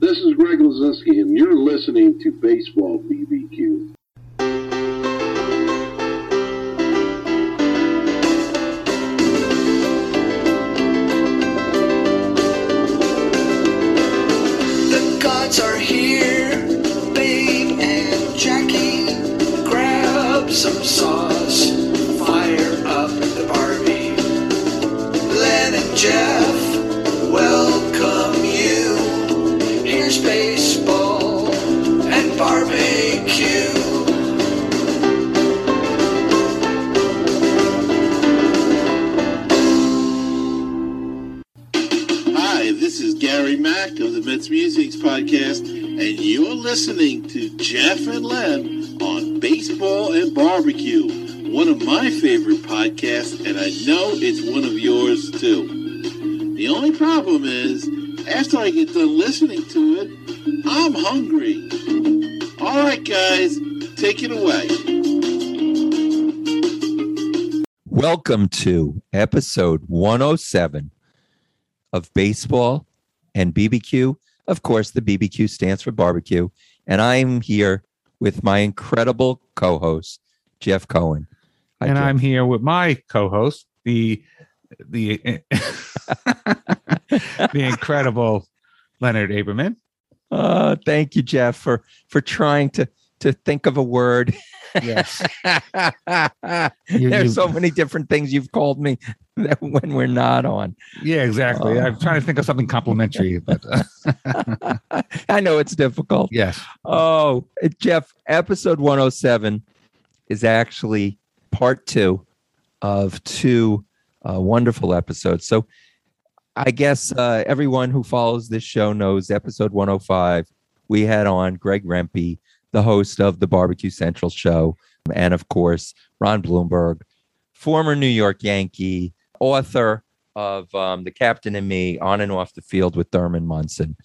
This is Greg Lazinski, and you're listening to Baseball BBQ. The gods Mets Musics Podcast, and you're listening to Jeff and Len on Baseball and Barbecue, one of my favorite podcasts, and I know it's one of yours too. The only problem is, after I get done listening to it, I'm hungry. All right, guys, take it away. Welcome to episode 107 of Baseball and BBQ. Of course, the BBQ stands for barbecue. And I'm here with my incredible co host, Jeff Cohen. Hi, and Jeff. I'm here with my co-host, the the the incredible Leonard Aberman. Uh, thank you, Jeff, for for trying to to think of a word. Yes. You- There's you- so many different things you've called me that when we're not on. Yeah, exactly. Oh. I'm trying to think of something complimentary, but uh, I know it's difficult. yes, Oh, Jeff, episode 107 is actually part two of two uh, wonderful episodes. So I guess uh, everyone who follows this show knows episode 105. We had on Greg Rempe, the host of the Barbecue Central show, and of course, Ron Blomberg, former New York Yankee, author of um, The Captain and Me on and off the field with Thurman Munson.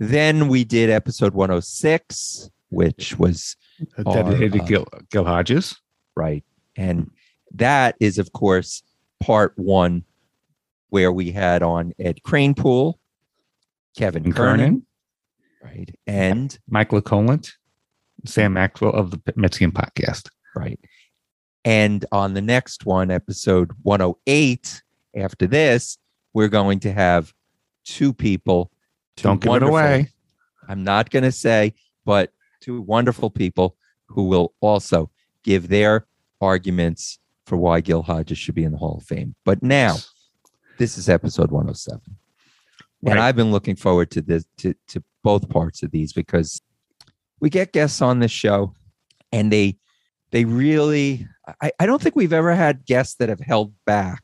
Then we did episode 106, which was dedicated to uh, Gil, Gil Hodges. right. And that is, of course, part one, where we had on Ed Kranepool, Kevin Kernan, Kernan, right, and Mike LeColant, Sam Maxwell of the Metsian podcast. right, and on the next one, episode 108. After this, we're going to have two people. two Don't give it away. I'm not going to say, but two wonderful people who will also give their arguments for why Gil Hodges should be in the Hall of Fame. But now, this is episode 107. And I've been looking forward to this to, to both parts of these because we get guests on this show and they they really I, I don't think we've ever had guests that have held back.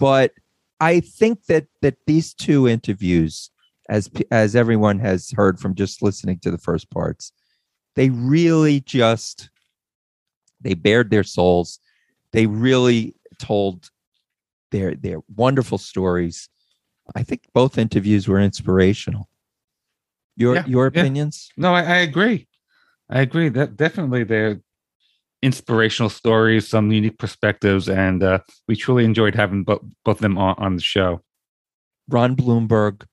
But I think that that these two interviews, as as everyone has heard from just listening to the first parts, they really just they bared their souls. They really told their their wonderful stories. I think both interviews were inspirational. Your Yeah, your yeah. opinions? No, I, I agree. I agree. That definitely they're inspirational stories, some unique perspectives, and uh, we truly enjoyed having both both of them on, on the show. Ron Blomberg,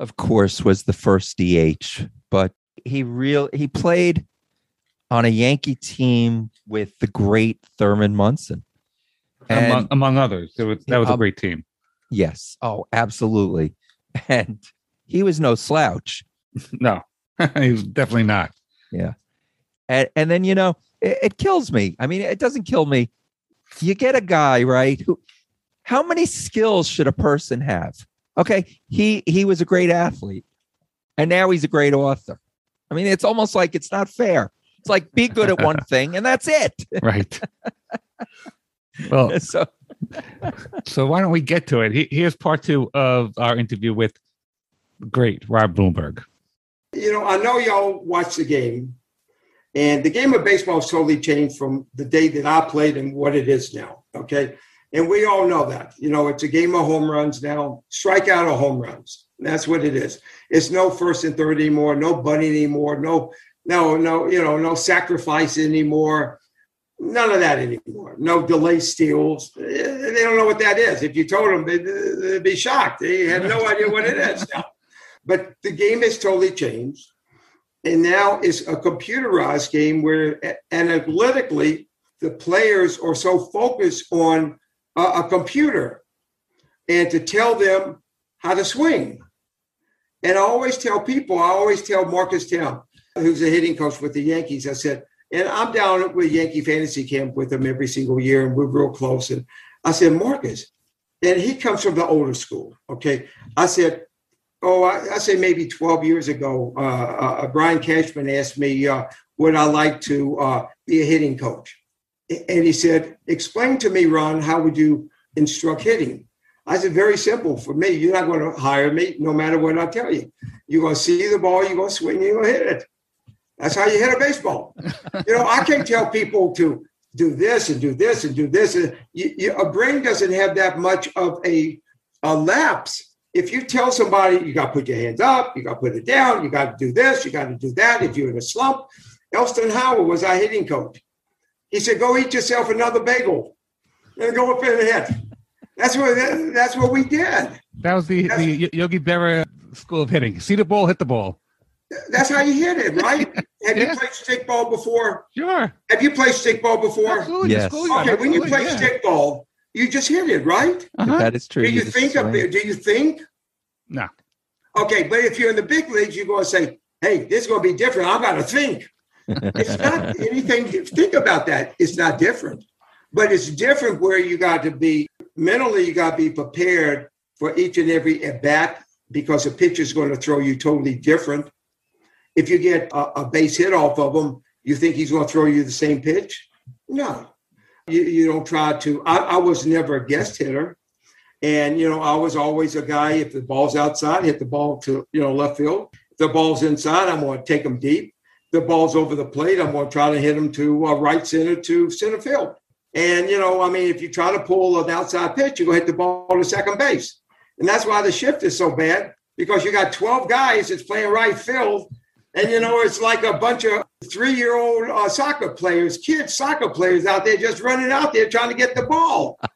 of course, was the first DH, but he real he played on a Yankee team with the great Thurman Munson. And among among others. It was, that was a great team. yes, oh, absolutely. And he was no slouch. No, he was definitely not. Yeah. And, and then you know, it, it kills me. I mean, it doesn't kill me. You get a guy, right? Who how many skills should a person have? Okay, he he was a great athlete, and now he's a great author. I mean, it's almost like it's not fair. It's like be good at one thing, and that's it. Right. well, So so why don't we get to it? Here's part two of our interview with great Rob Blomberg. You know, I know y'all watch the game, and the game of baseball has totally changed from the day that I played and what it is now. Okay. And we all know that. You know, it's a game of home runs now, strikeout or home runs. That's what it is. It's no first and third anymore, no bunny anymore, no, no, no, you know, no sacrifice anymore. None of that anymore. No delay steals. They don't know what that is. If you told them, they'd, they'd be shocked. They have no idea what it is now. But the game has totally changed. And now it's a computerized game where analytically the players are so focused on a, a computer and to tell them how to swing. And I always tell people, I always tell Marcus Thames, who's a hitting coach with the Yankees, I said, and I'm down with Yankee fantasy camp with him every single year, and we're real close. And I said, Marcus, and he comes from the older school. Okay. I said, oh, I, I say maybe 12 years ago, uh, uh, Brian Cashman asked me, uh, would I like to uh, be a hitting coach? And he said, explain to me, Ron, how would you instruct hitting? I said, very simple for me. You're not going to hire me no matter what I tell you. You're going to see the ball, you're going to swing, you're going to hit it. That's how you hit a baseball. you know, I can't tell people to do this and do this and do this. And you, you, a brain doesn't have that much of a, a lapse. If you tell somebody you got to put your hands up, you got to put it down, you got to do this, you got to do that. If you're in a slump, Elston Howard was our hitting coach. He said, "Go eat yourself another bagel and go up in the head." That's what that's what we did. That was the, the Yogi Berra school of hitting. See the ball, hit the ball. That's how you hit it, right? Have Yeah. you played stickball before? Sure. Have you played stickball before? Absolutely. Yes. School yard, Okay, when you play yeah. stickball, you just hit it, right? Uh-huh. That is true. Do you just think of swing. it? Do you think? No. Okay, but if you're in the big leagues, you're going to say, "Hey, this is going to be different. I got to think." It's not anything. Think about that. It's not different, but it's different where you got to be mentally. You got to be prepared for each and every at bat because a pitcher is going to throw you totally different. If you get a, a base hit off of him, you think he's going to throw you the same pitch? No, you, you don't try to. I, I was never a guest hitter. And you know, I was always a guy. If the ball's outside, hit the ball to you know left field. If the ball's inside, I'm going to take them deep. The ball's over the plate. I'm going to try to hit them to uh, right center to center field. And you know, I mean, if you try to pull an outside pitch, you're going to hit the ball to second base. And that's why the shift is so bad because you got 12 guys that's playing right field, and you know, it's like a bunch of three-year-old uh, soccer players, kids soccer players out there just running out there trying to get the ball.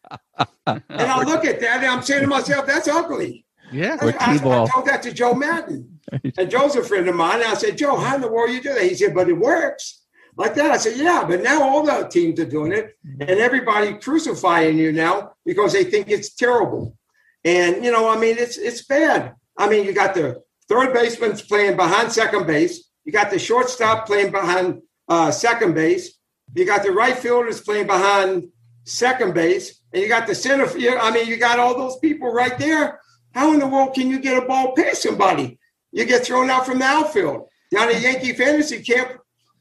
And I look at that and I'm saying to myself, that's ugly. Yeah. I, I T-ball. told that to Joe Maddon. And Joe's a friend of mine. And I said, Joe, how in the world you do that? He said, but it works. Like that. I said, yeah, but now all the teams are doing it. And everybody crucifying you now because they think it's terrible. And, you know, I mean, it's it's bad. I mean, you got the third baseman's playing behind second base. You got the shortstop playing behind uh, second base. You got the right fielders playing behind second base. And you got the center. I mean, you got all those people right there. How in the world can you get a ball past somebody? You get thrown out from the outfield. Down at Yankee Fantasy Camp,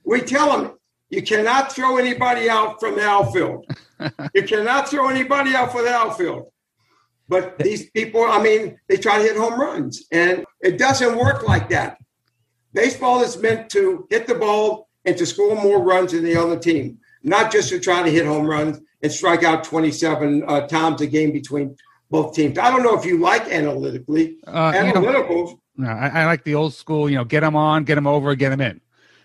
we tell them you cannot throw anybody out from the outfield. you cannot throw anybody out for the outfield. But these people, I mean, they try to hit home runs, and it doesn't work like that. Baseball is meant to hit the ball and to score more runs than the other team, not just to try to hit home runs and strike out 27 uh, times a game between both teams. I don't know if you like analytically. Uh, you know, Analytical, no, I, I like the old school, you know, get them on, get them over, get them in.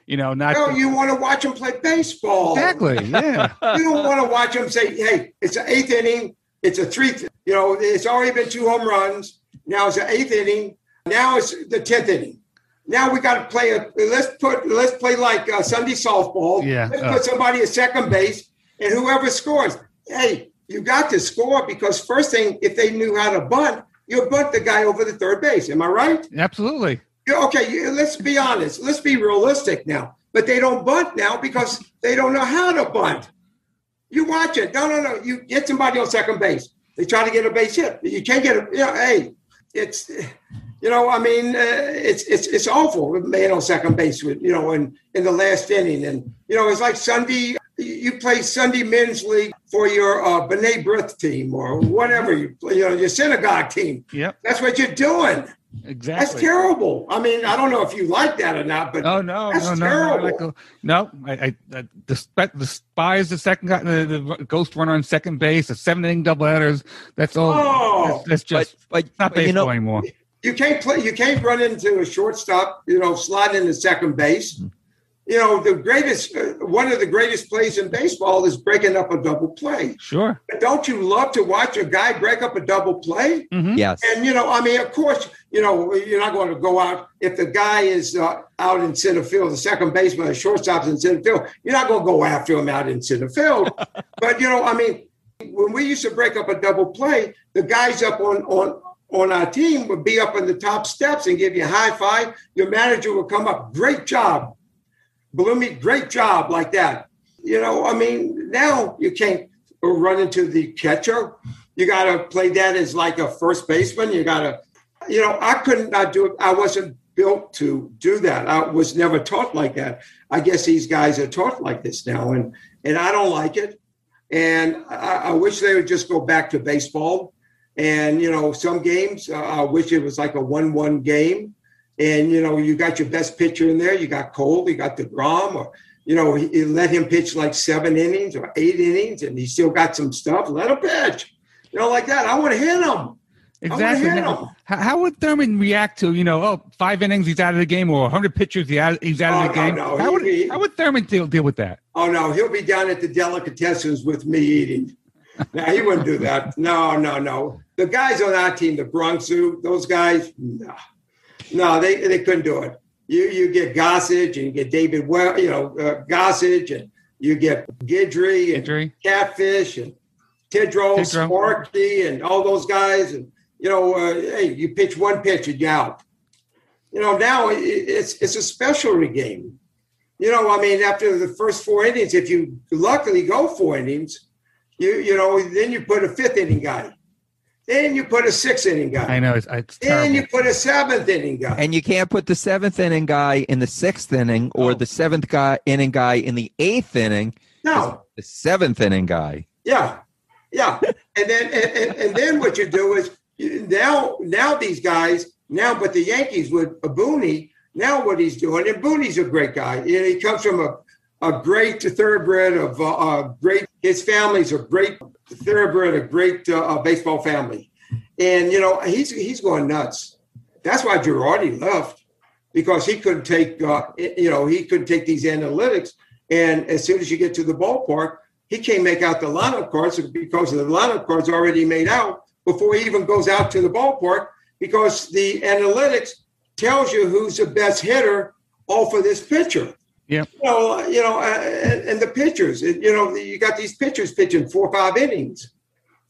You know, not no, you want to watch them play baseball. exactly. Yeah. You don't want to watch them say, hey, it's an eighth inning, it's a three, you know, it's already been two home runs. Now it's an eighth inning. Now it's the tenth inning. Now we got to play a let's put let's play like uh, Sunday softball. Yeah, Let's uh. put somebody at second base and whoever scores. Hey, you got to score because first thing, if they knew how to bunt, you bunt the guy over the third base. Am I right? Absolutely. Okay, let's be honest. Let's be realistic now. But they don't bunt now because they don't know how to bunt. You watch it. No, no, no. You get somebody on second base. They try to get a base hit. You can't get a. You know, hey, it's. You know, I mean, uh, it's it's it's awful. with Man on second base with you know in in the last inning, and you know it's like Sunday. You play Sunday men's league for your uh, B'nai B'rith team or whatever you play, you know your synagogue team. Yep. That's what you're doing. That's terrible. I mean, I don't know if you like that or not, but Oh no, That's no, no, no! I terrible. like no, I, I, I despise, despise the second guy, the, the ghost runner on second base, the seven inning double headers. That's all. Oh. that's, that's just but, but, not but, you baseball know, anymore. you can't play. You can't run into a shortstop. You know, slide into second base. You know, the greatest, uh, one of the greatest plays in baseball is breaking up a double play. Sure. But don't you love to watch a guy break up a double play? Mhm. yes. And you know, I mean, of course, you know, you're not going to go out if the guy is uh, out in center field, the second baseman, the shortstop's in center field. You're not going to go after him out in center field. but you know, I mean, when we used to break up a double play, the guys up on on on our team would be up on the top steps and give you a high five. Your manager would come up, great job, Bloomy, great job, like that. You know, I mean, now you can't run into the catcher. You got to play that as like a first baseman. You got to, you know, I couldn't not do it. I wasn't built to do that. I was never taught like that. I guess these guys are taught like this now, and and I don't like it. And I, I wish they would just go back to baseball. And you know, some games uh, I wish it was like a one-one game. And you know, you got your best pitcher in there. You got Cole. You got deGrom, or you know, he, he let him pitch like seven innings or eight innings, and he still got some stuff. Let him pitch. You know, like that. I want to hit him. Exactly. Now, him. How, how would Thurman react to you know oh five innings he's out of the game or 100 pitches out, he's out Oh, of the no, game? no, How would he- how would Thurman deal deal with that? Oh no, he'll be down at the delicatessens with me eating. No, he wouldn't do that. No, no, no. The guys on our team, the Bronx Zoo, those guys, no, no, they they couldn't do it. You you get Gossage and you get David, well, you know, uh, Gossage and you get Guidry and Injury? Catfish and Tidrow, Tidrow. Sparky and all those guys. And, you know, uh, hey, you pitch one pitch and you're out. You know, now it's, it's a specialty game. You know, I mean, after the first four innings, if you luckily go four innings, you, you know, then you put a fifth inning guy. Then you put a sixth inning guy. I know it's, it's Then you put a seventh inning guy. And you can't put the seventh inning guy in the sixth inning or No. the seventh guy inning guy in the eighth inning. no, The seventh inning guy. Yeah, yeah, and then and, and, and then what you do is you, now now these guys now, but the Yankees with Booney now what he's doing, and Booney's a great guy. He comes from a a great thoroughbred of uh, uh, great. His family's a great thoroughbred, a great uh, uh, baseball family, and you know he's he's going nuts. That's why Girardi left because he couldn't take uh, you know he couldn't take these analytics. And as soon as you get to the ballpark, he can't make out the lineup cards because the lineup cards already made out before he even goes out to the ballpark because the analytics tells you who's the best hitter off of this pitcher. Yep. You know, you know, uh, and, and the pitchers, you know, you got these pitchers pitching four or five innings,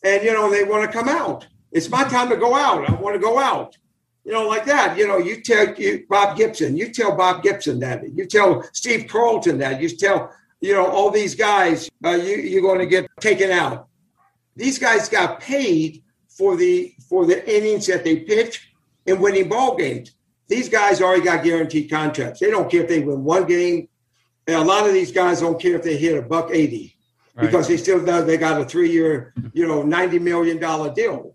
and you know they want to come out. It's my time to go out. I want to go out. You know, like that. You know, you tell you, Bob Gibson, you tell Bob Gibson that. You tell Steve Carlton that. You tell you know all these guys. Uh, you you're going to get taken out. These guys got paid for the for the innings that they pitch and winning ball games. These guys already got guaranteed contracts. They don't care if they win one game. And a lot of these guys don't care if they hit a buck eighty Right. because they still know they got a three year, you know, ninety million dollar deal.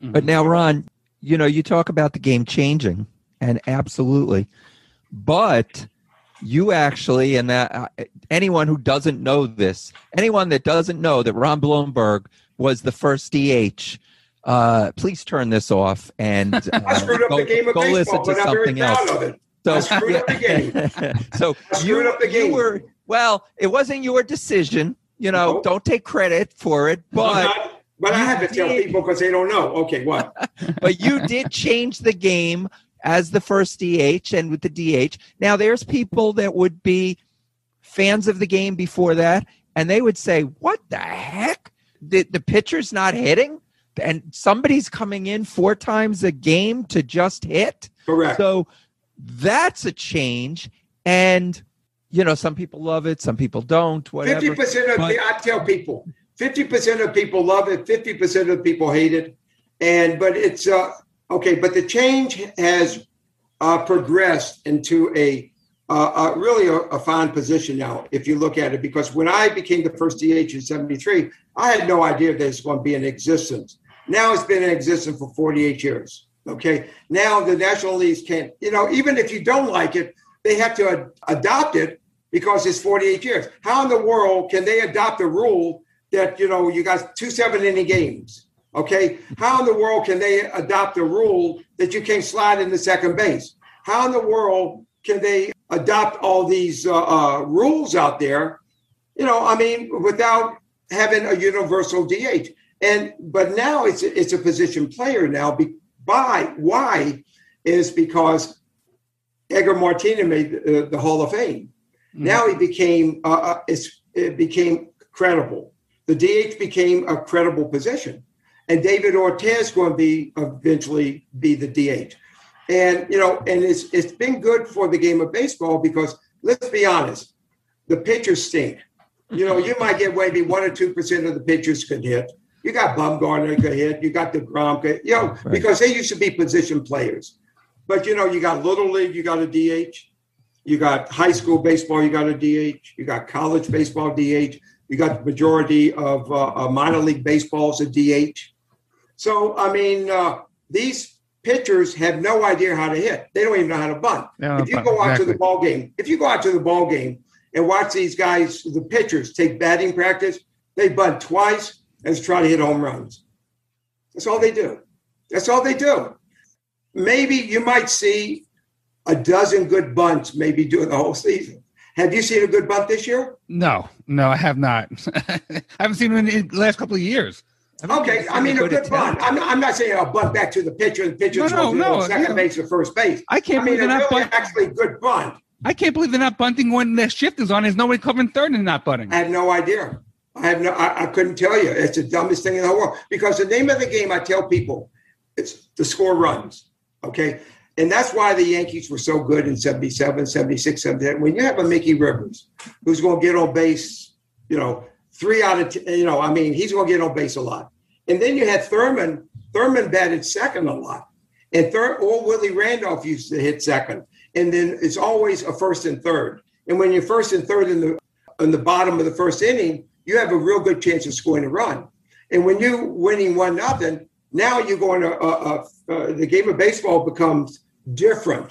But now, Ron, you know, you talk about the game changing, and absolutely. But you actually, and that uh, anyone who doesn't know this, anyone that doesn't know that Ron Blomberg was the first DH, uh, please turn this off and uh, I screwed up go, the game of go listen to but I'm very something else. So I screwed up the game. so you, up the you game. were well. It wasn't your decision. You know, No. don't take credit for it, but not- but I have to tell people because they don't know. Okay, what? but you did change the game as the first DH and with the DH. Now there's people that would be fans of the game before that, and they would say, "What the heck? The the pitcher's not hitting, and somebody's coming in four times a game to just hit." Correct. So that's a change, and you know, some people love it, some people don't. Whatever. Fifty percent of But- I tell people, fifty percent of people love it, fifty percent of people hate it, and but it's uh, okay. But the change has uh, progressed into a uh, uh, really a, a fine position now, if you look at it. Because when I became the first DH in '73, I had no idea that it's going to be in existence. Now it's been in existence for 48 years. Okay, now the National Leagues can't. You know, even if you don't like it, they have to ad- adopt it because it's 48 years. How in the world can they adopt a rule that, you know, you got two seven inning games? Okay. How in the world can they adopt a rule that you can't slide into second base? How in the world can they adopt all these uh, uh, rules out there? You know, I mean, without having a universal DH. And but now it's it's a position player now. Be, by why? is because Edgar Martinez made the, the Hall of Fame. Mm-hmm. Now he became uh, uh, it's, it became credible. The DH became a credible position, and David Ortiz going to be eventually be the DH. And you know, and it's it's been good for the game of baseball because let's be honest, the pitchers stink. You know, you might get maybe one or two percent of the pitchers could hit. You got Bumgarner could hit. You got Degrom could, you know, Right. because they used to be position players. But you know, you got little league, you got a DH. You got high school baseball, you got a DH. You got college baseball, DH. You got the majority of uh, uh, minor league baseballs, a DH. So I mean, uh, these pitchers have no idea how to hit. They don't even know how to bunt. Yeah, if you go out to the ball game, if you go out to the ball game and watch these guys, the pitchers take batting practice, they bunt twice and try to hit home runs. That's all they do. That's all they do. Maybe you might see a dozen good bunts maybe during the whole season. Have you seen a good bunt this year? No, no, I have not. I haven't seen him in the last couple of years. Okay, I mean a good bunt. I'm not, I'm not saying a bunt back to the pitcher. The pitcher's No, no, going to no, second yeah. base or first base. I I can't mean, believe they're not really bunting. actually good bunt. I can't believe they're not bunting when their shift is on. There's nobody covering third and not bunting. I have no idea. I have no. I, I couldn't tell you. It's the dumbest thing in the whole world because the name of the game. I tell people, it's the score runs. Okay, and that's why the Yankees were so good in 77, 76, 78. When you have a Mickey Rivers who's going to get on base, you know, three out of ten, you know, I mean, he's going to get on base a lot. And then you had Thurman. Thurman batted second a lot, and third, or Willie Randolph used to hit second. And then it's always a first and third. And when you're first and third in the in the bottom of the first inning, you have a real good chance of scoring a run. And when you're winning one nothing, now you're going to uh, uh, uh, the game of baseball becomes different.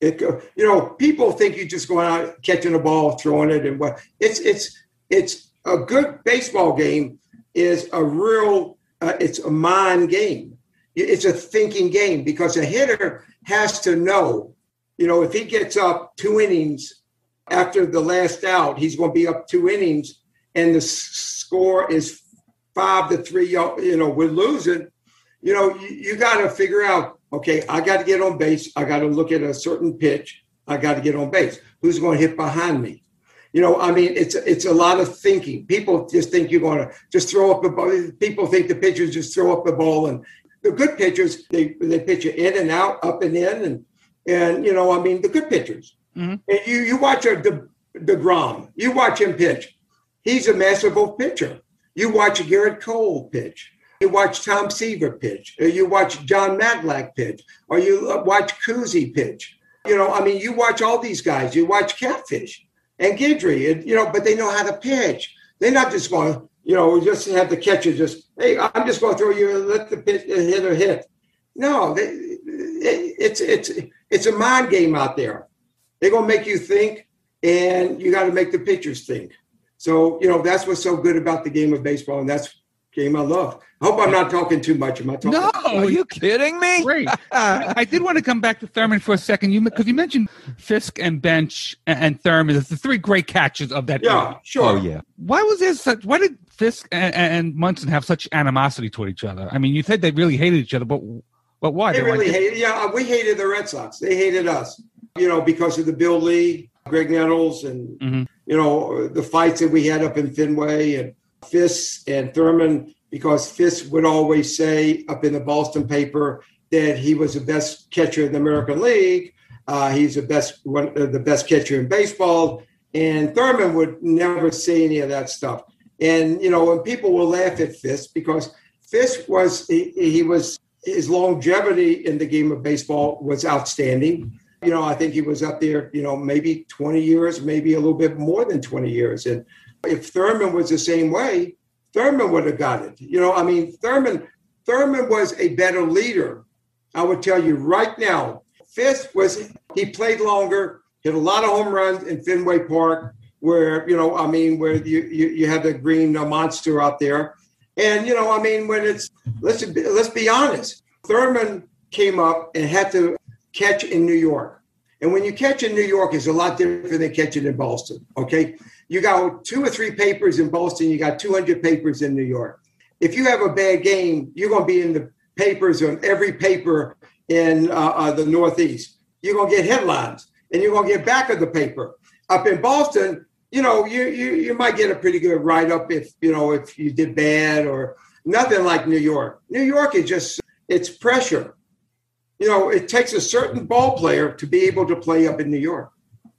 It, you know, people think you're just going out catching a ball, throwing it, and what it's it's it's a good baseball game is a real uh, it's a mind game. It's a thinking game because a hitter has to know, you know, if he gets up two innings after the last out, he's going to be up two innings, and the score is five to three. y'all- know, we're losing. You know, you, you got to figure out. Okay, I got to get on base. I got to look at a certain pitch. I got to get on base. Who's going to hit behind me? You know, I mean, it's it's a lot of thinking. People just think you're going to just throw up the ball. People think the pitchers just throw up the ball, and the good pitchers they they pitch you in and out, up and in, and and you know, I mean, the good pitchers. Mhm. And you you watch a De, Degrom, you watch him pitch. He's a masterful pitcher. You watch Gerrit Cole pitch. You watch Tom Seaver pitch. Or you watch Jon Matlack pitch. Or you uh, watch Kuzi pitch. You know, I mean, you watch all these guys. You watch Catfish and Guidry, and, you know, but they know how to pitch. They're not just going, you know, just have the catcher just, hey, I'm just going to throw you, and let the pitch, hit or hit. No, they, it, it's it's it's a mind game out there. They're going to make you think, and you got to make the pitchers think. So you know that's what's so good about the game of baseball, and that's game I love. I hope I'm not talking too much. Am I talking? No, Are you kidding me? Great. I did want to come back to Thurman for a second. You because you mentioned Fisk and Bench and, and Thurman as the three great catches of that. Yeah, era. sure. Oh yeah. Why was there such? Why did Fisk and, and Munson have such animosity toward each other? I mean, you said they really hated each other, but but why? They They weren't- really hated. Yeah, we hated the Red Sox. They hated us. You know, because of the Bill Lee, Graig Nettles, and Mhm. you know the fights that we had up in Fenway and Fisk and Thurman. Because Fisk would always say up in the Boston paper that he was the best catcher in the American League. Uh, he's the best one, uh, the best catcher in baseball. And Thurman would never say any of that stuff. And you know, and people will laugh at Fisk because Fisk was he, he was his longevity in the game of baseball was outstanding. You know, I think he was up there, you know, maybe 20 years, maybe a little bit more than 20 years. And if Thurman was the same way, Thurman would have got it. You know, I mean, Thurman, Thurman was a better leader. I would tell you right now, Fisk was he played longer, hit a lot of home runs in Fenway Park, where you know, I mean, where you you, you have the green uh, monster out there, and you know, I mean, when it's let's let's be honest, Thurman came up and had to catch in New York, and when you catch in New York, it's a lot different than catching in Boston. Okay, you got two or three papers in Boston, you got 200 papers in New York. If you have a bad game, you're going to be in the papers on every paper in uh, uh, the Northeast, you're going to get headlines and you're going to get back of the paper. Up in Boston, you know, you, you, you might get a pretty good write up if, you know, if you did bad or nothing like New York. New York is just, it's pressure. You know, it takes a certain ball player to be able to play up in New York.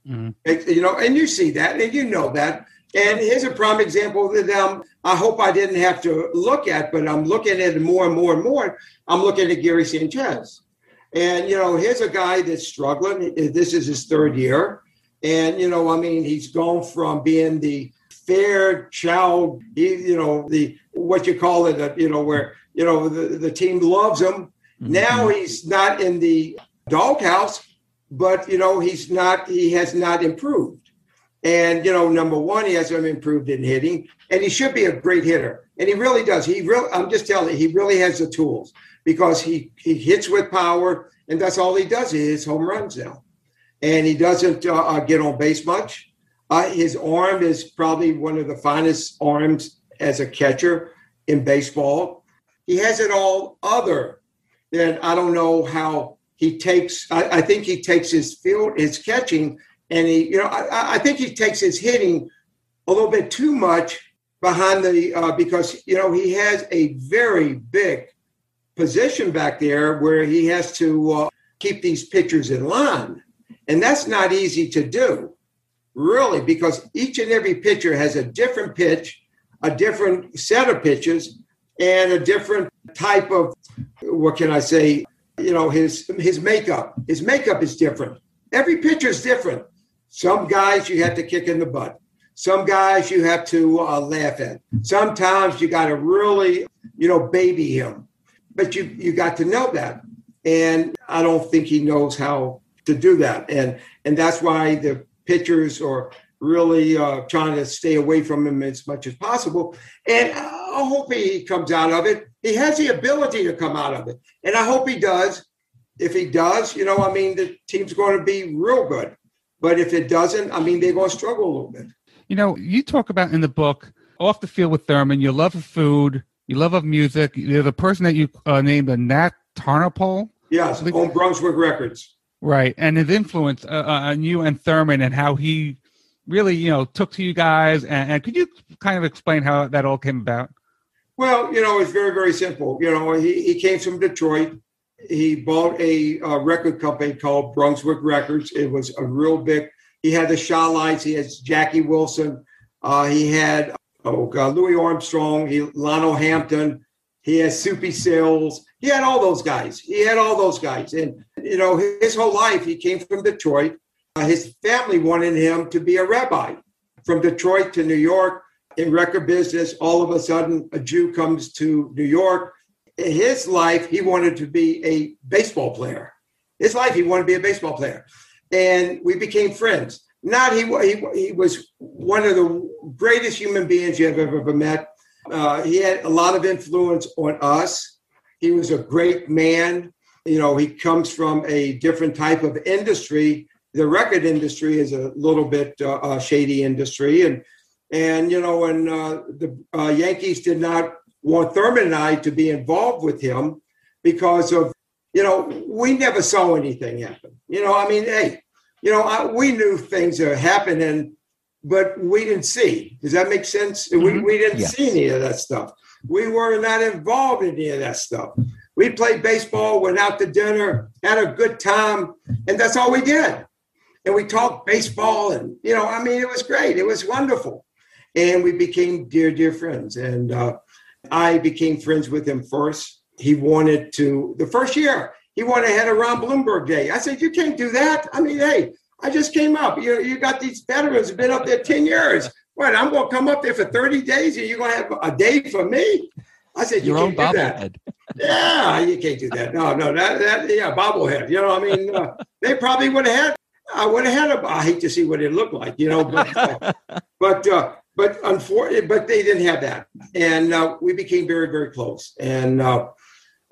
Mhm. It- you know, and you see that and you know that. And here's a prime example that um, I hope I didn't have to look at, but I'm looking at it more and more and more. I'm looking at Gary Sanchez. And, you know, here's a guy that's struggling. This is his third year. And, you know, I mean, he's gone from being the fair child, you know, the what you call it, uh, you know, where, you know, the, the team loves him. Now he's not in the doghouse, but, you know, he's not, he has not improved. And, you know, number one, he hasn't improved in hitting, and he should be a great hitter. And he really does. He really, I'm just telling you, he really has the tools because he, he hits with power, and that's all he does. Hits home runs now. And he doesn't uh, uh, get on base much. Uh, his arm is probably one of the finest arms as a catcher in baseball. He has it all other than I don't know how he takes. I, I think he takes his field, his catching, and he, you know, I, I think he takes his hitting a little bit too much behind the uh, because you know he has a very big position back there where he has to uh, keep these pitchers in line, and that's not easy to do, really, because each and every pitcher has a different pitch, a different set of pitches, and a different type of what can I say? You know, his his makeup. His makeup is different. Every pitcher is different. Some guys you have to kick in the butt. Some guys you have to uh, laugh at. Sometimes you got to really, you know, baby him. But you you got to know that, and I don't think he knows how to do that, and and that's why the pitchers are really uh, trying to stay away from him as much as possible. And I hope he comes out of it. He has the ability to come out of it, and I hope he does. If he does, you know, I mean, the team's going to be real good. But if it doesn't, I mean, they're going to struggle a little bit. You know, you talk about in the book off the field with Thurman, your love of food, your love of music. You're the person that you uh, named a Nat Tarnopol, Yes, on Brunswick Records. right? And his influence uh, uh, on you and Thurman, and how he really, you know, took to you guys. And, and could you kind of explain how that all came about? Well, you know, it's very, very simple. You know, he, he came from Detroit. He bought a, record company called Brunswick Records. It was a real big. He had the Chi-Lites. He has Jackie Wilson. Uh, he had oh God, Louis Armstrong. He Lionel Hampton. He had Soupy Sales. He had all those guys. He had all those guys, and you know, his whole life he came from Detroit. Uh, his family wanted him to be a rabbi. From Detroit to New York in record business, all of a sudden a Jew comes to New York. In his life, he wanted to be a baseball player. His life, he wanted to be a baseball player. And we became friends. Not he, he, he was one of the greatest human beings you have ever, met. Uh, he had a lot of influence on us. He was a great man. You know, he comes from a different type of industry. The record industry is a little bit uh, uh, shady industry, and and you know, and uh, the uh, Yankees did not want Thurman and I to be involved with him because of you know we never saw anything happen. You know, I mean, hey, you know, I, we knew things are happening, but we didn't see. Does that make sense? We Mhm. we didn't Yes. see any of that stuff. We were not involved in any of that stuff. We played baseball, went out to dinner, had a good time, and that's all we did. And we talked baseball, and you know, I mean, it was great. It was wonderful, and we became dear, dear friends. And uh, I became friends with him first. He wanted to the first year. He wanted to have a Ron Blomberg Day. I said, "You can't do that." I mean, hey, I just came up. You you got these veterans who've been up there ten years. What? I'm going to come up there for thirty days, and you're going to have a day for me? I said, "You Your own can't do that." bobblehead. Yeah, you can't do that. No, no, that, that yeah, bobblehead. You know, I mean, uh, they probably would have had. I would have had a. I hate to see what it looked like, you know, but uh, but uh, but unfortunately, but they didn't have that, and uh, we became very very close, and uh,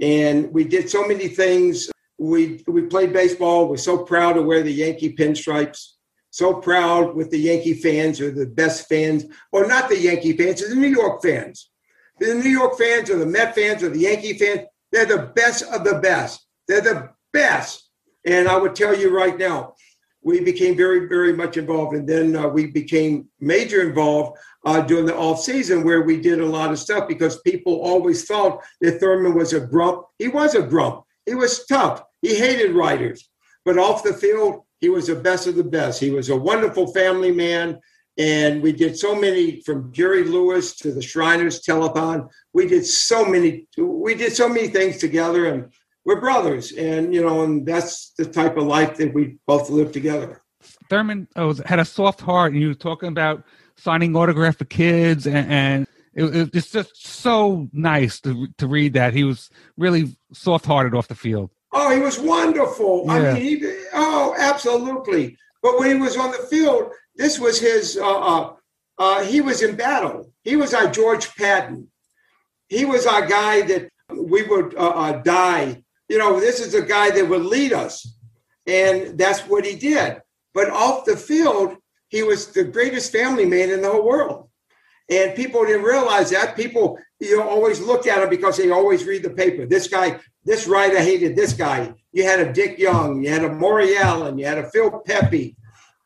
and we did so many things. We we played baseball. We're so proud to wear the Yankee pinstripes. So proud with the Yankee fans, or the best fans, or not the Yankee fans, the New York fans the New York fans or the Met fans or the Yankee fans, they're the best of the best. They're the best. And I would tell you right now, we became very, very much involved. And then uh, we became major involved uh, during the off season where we did a lot of stuff because people always thought that Thurman was a grump. He was a grump. He was tough. He hated writers. But off the field, he was the best of the best. He was a wonderful family man. And we did so many from Jerry Lewis to the Shriners telethon. We did so many, we did so many things together and we're brothers. And, you know, and that's the type of life that we both live together. Thurman oh, had a soft heart, and you were talking about signing autograph for kids, and, and it, it's just so nice to to read that he was really soft hearted off the field. Oh, he was wonderful. Yeah. I mean, he, oh, absolutely. But when he was on the field, this was his. Uh, uh, uh, he was in battle. He was our George Patton. He was our guy that we would uh, uh, die. You know, this is a guy that would lead us, and that's what he did. But off the field, he was the greatest family man in the whole world. And people didn't realize that. People, you know, always looked at him because they always read the paper. This guy, this writer hated this guy. You had a Dick Young, you had a Maury Allen, you had a Phil Pepe,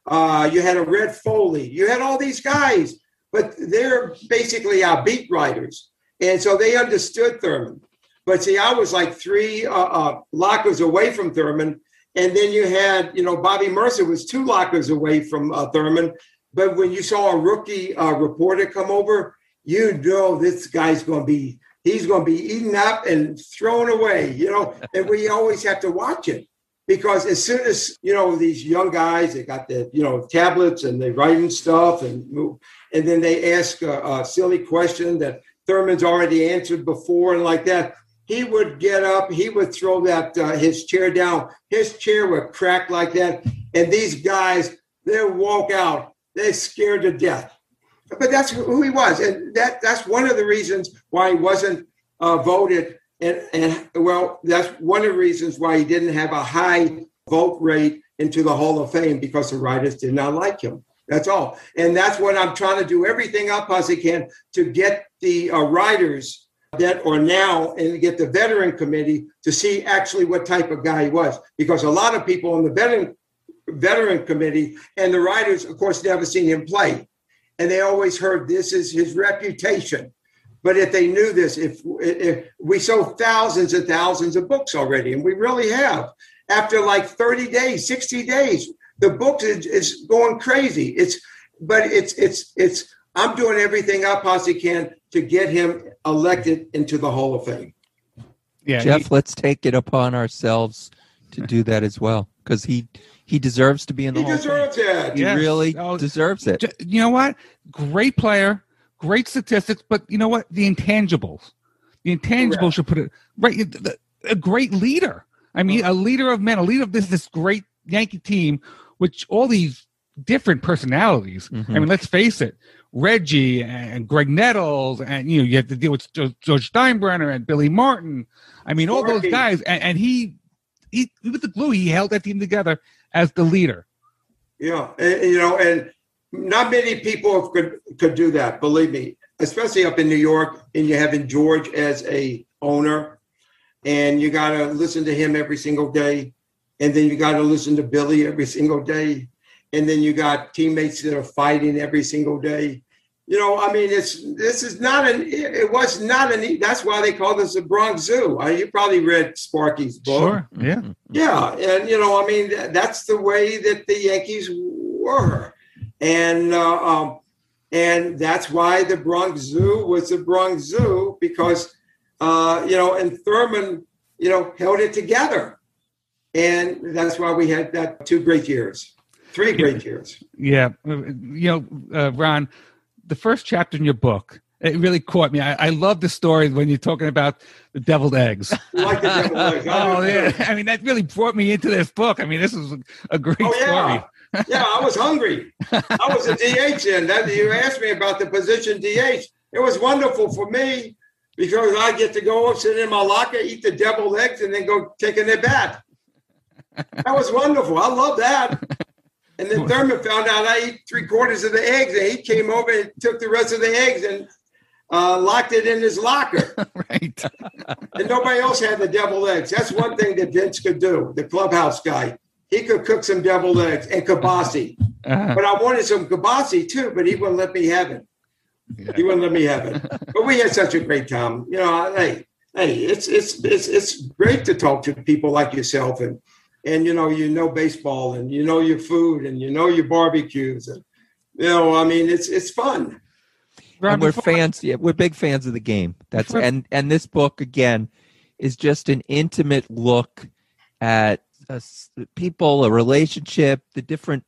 uh, you had a Red Foley, you had all these guys, but they're basically our beat writers. And so they understood Thurman. But see, I was like three uh, uh, lockers away from Thurman. And then you had, you know, Bobby Murcer was two lockers away from uh, Thurman. But when you saw a rookie uh, reporter come over, you know this guy's going to be he's going to be eaten up and thrown away, you know. and we always have to watch it because as soon as you know these young guys, they got the you know tablets and they writing stuff and move, and then they ask a, a silly question that Thurman's already answered before and like that. He would get up, he would throw that uh, his chair down, his chair would crack like that, and these guys they walk out they're scared to death. But that's who he was, and that that's one of the reasons why he wasn't uh, voted. And and well, that's one of the reasons why he didn't have a high vote rate into the Hall of Fame because the writers did not like him. That's all, and that's what I'm trying to do everything up as I can to get the uh, writers that are now and get the veteran committee to see actually what type of guy he was, because a lot of people on the veteran veteran committee and the writers of course never seen him play. And they always heard this is his reputation. But if they knew this if, if we sold thousands and thousands of books already and we really have. After like 30 days 60 days the book is, is going crazy. It's but it's it's it's i'm doing everything i possibly can to get him elected into the hall of fame Yeah, Jeff, let's take it upon ourselves to do that as well because he he deserves to be in the he Hall of Fame. deserves it He Yes. really Oh, deserves it. You know what? Great player, great statistics, but you know what? The intangibles, the intangibles Correct. should put it right. the- A great leader. I mean, a leader of men, a leader of this this great Yankee team, which all these different personalities. I Mhm. mean, let's face it. Reggie and Graig Nettles, and you know, you have to deal with George Steinbrenner and Billy Martin. I mean, all those guys, and, and he, he, he was the glue. He held that team together as the leader. Yeah, and, you know, and not many people could could do that. Believe me, especially up in New York, and you having George as a owner, and you got to listen to him every single day, and then you got to listen to Billy every single day, and then you got teammates that are fighting every single day. You know, I mean, it's this is not an. It it was not an. That's why they call this the Bronx Zoo. Uh, you probably read Sparky's book. Sure. Yeah. Mhm. Yeah, and you know, I mean, that's the way that the Yankees were, and uh, um, and that's why the Bronx Zoo was the Bronx Zoo because uh, you know, and Thurman, you know, held it together, and that's why we had that two great years, three great years. Yeah, uh, you know, uh, Ron, the first chapter in your book it really caught me. I, I love the story when you're talking about the deviled eggs. Like the devil eggs? I oh yeah. I mean that really brought me into this book. I mean, this is a, a great Oh story. yeah, yeah. I was hungry. I was a DH then. That you asked me about the position DH. It was wonderful for me because I get to go up, sit in my locker, eat the deviled eggs, and then go take in at bat. That was wonderful. I love that. And then Thurman found out I eat three quarters of the eggs, and he came over and took the rest of the eggs. And uh, locked it in his locker, right. and nobody else had the deviled eggs. That's one thing that Vince could do. The clubhouse guy, he could cook some deviled eggs and kibasi. Uh, But I wanted some kibasi too, but he wouldn't let me have it. yeah. He wouldn't let me have it. But we had such a great time. You know, hey, hey, it's it's it's it's great to talk to people like yourself and and you know you know baseball and you know your food and you know your barbecues and you know I mean it's it's fun. And we're before- fans. Yeah, we're big fans of the game. That's Before- and and this book again is just an intimate look at uh, s- people, a relationship, the different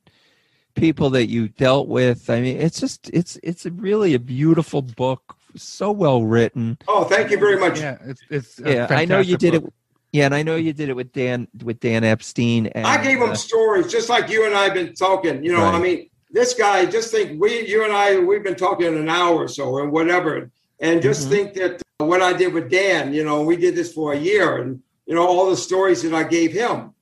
people that you dealt with. I mean, it's just it's it's a really a beautiful book, so well written. Oh, thank you very much. Yeah, it's it's. Yeah, I know you did book. it. Yeah, and I know you did it with Dan with Dan Epstein. And, I gave him uh, stories just like you and I have been talking. You know, I mean, this guy just think we, you and I, we've been talking an hour or so and whatever, and just Mhm. think that what I did with Dan, you know, we did this for a year, and you know, all the stories that I gave him.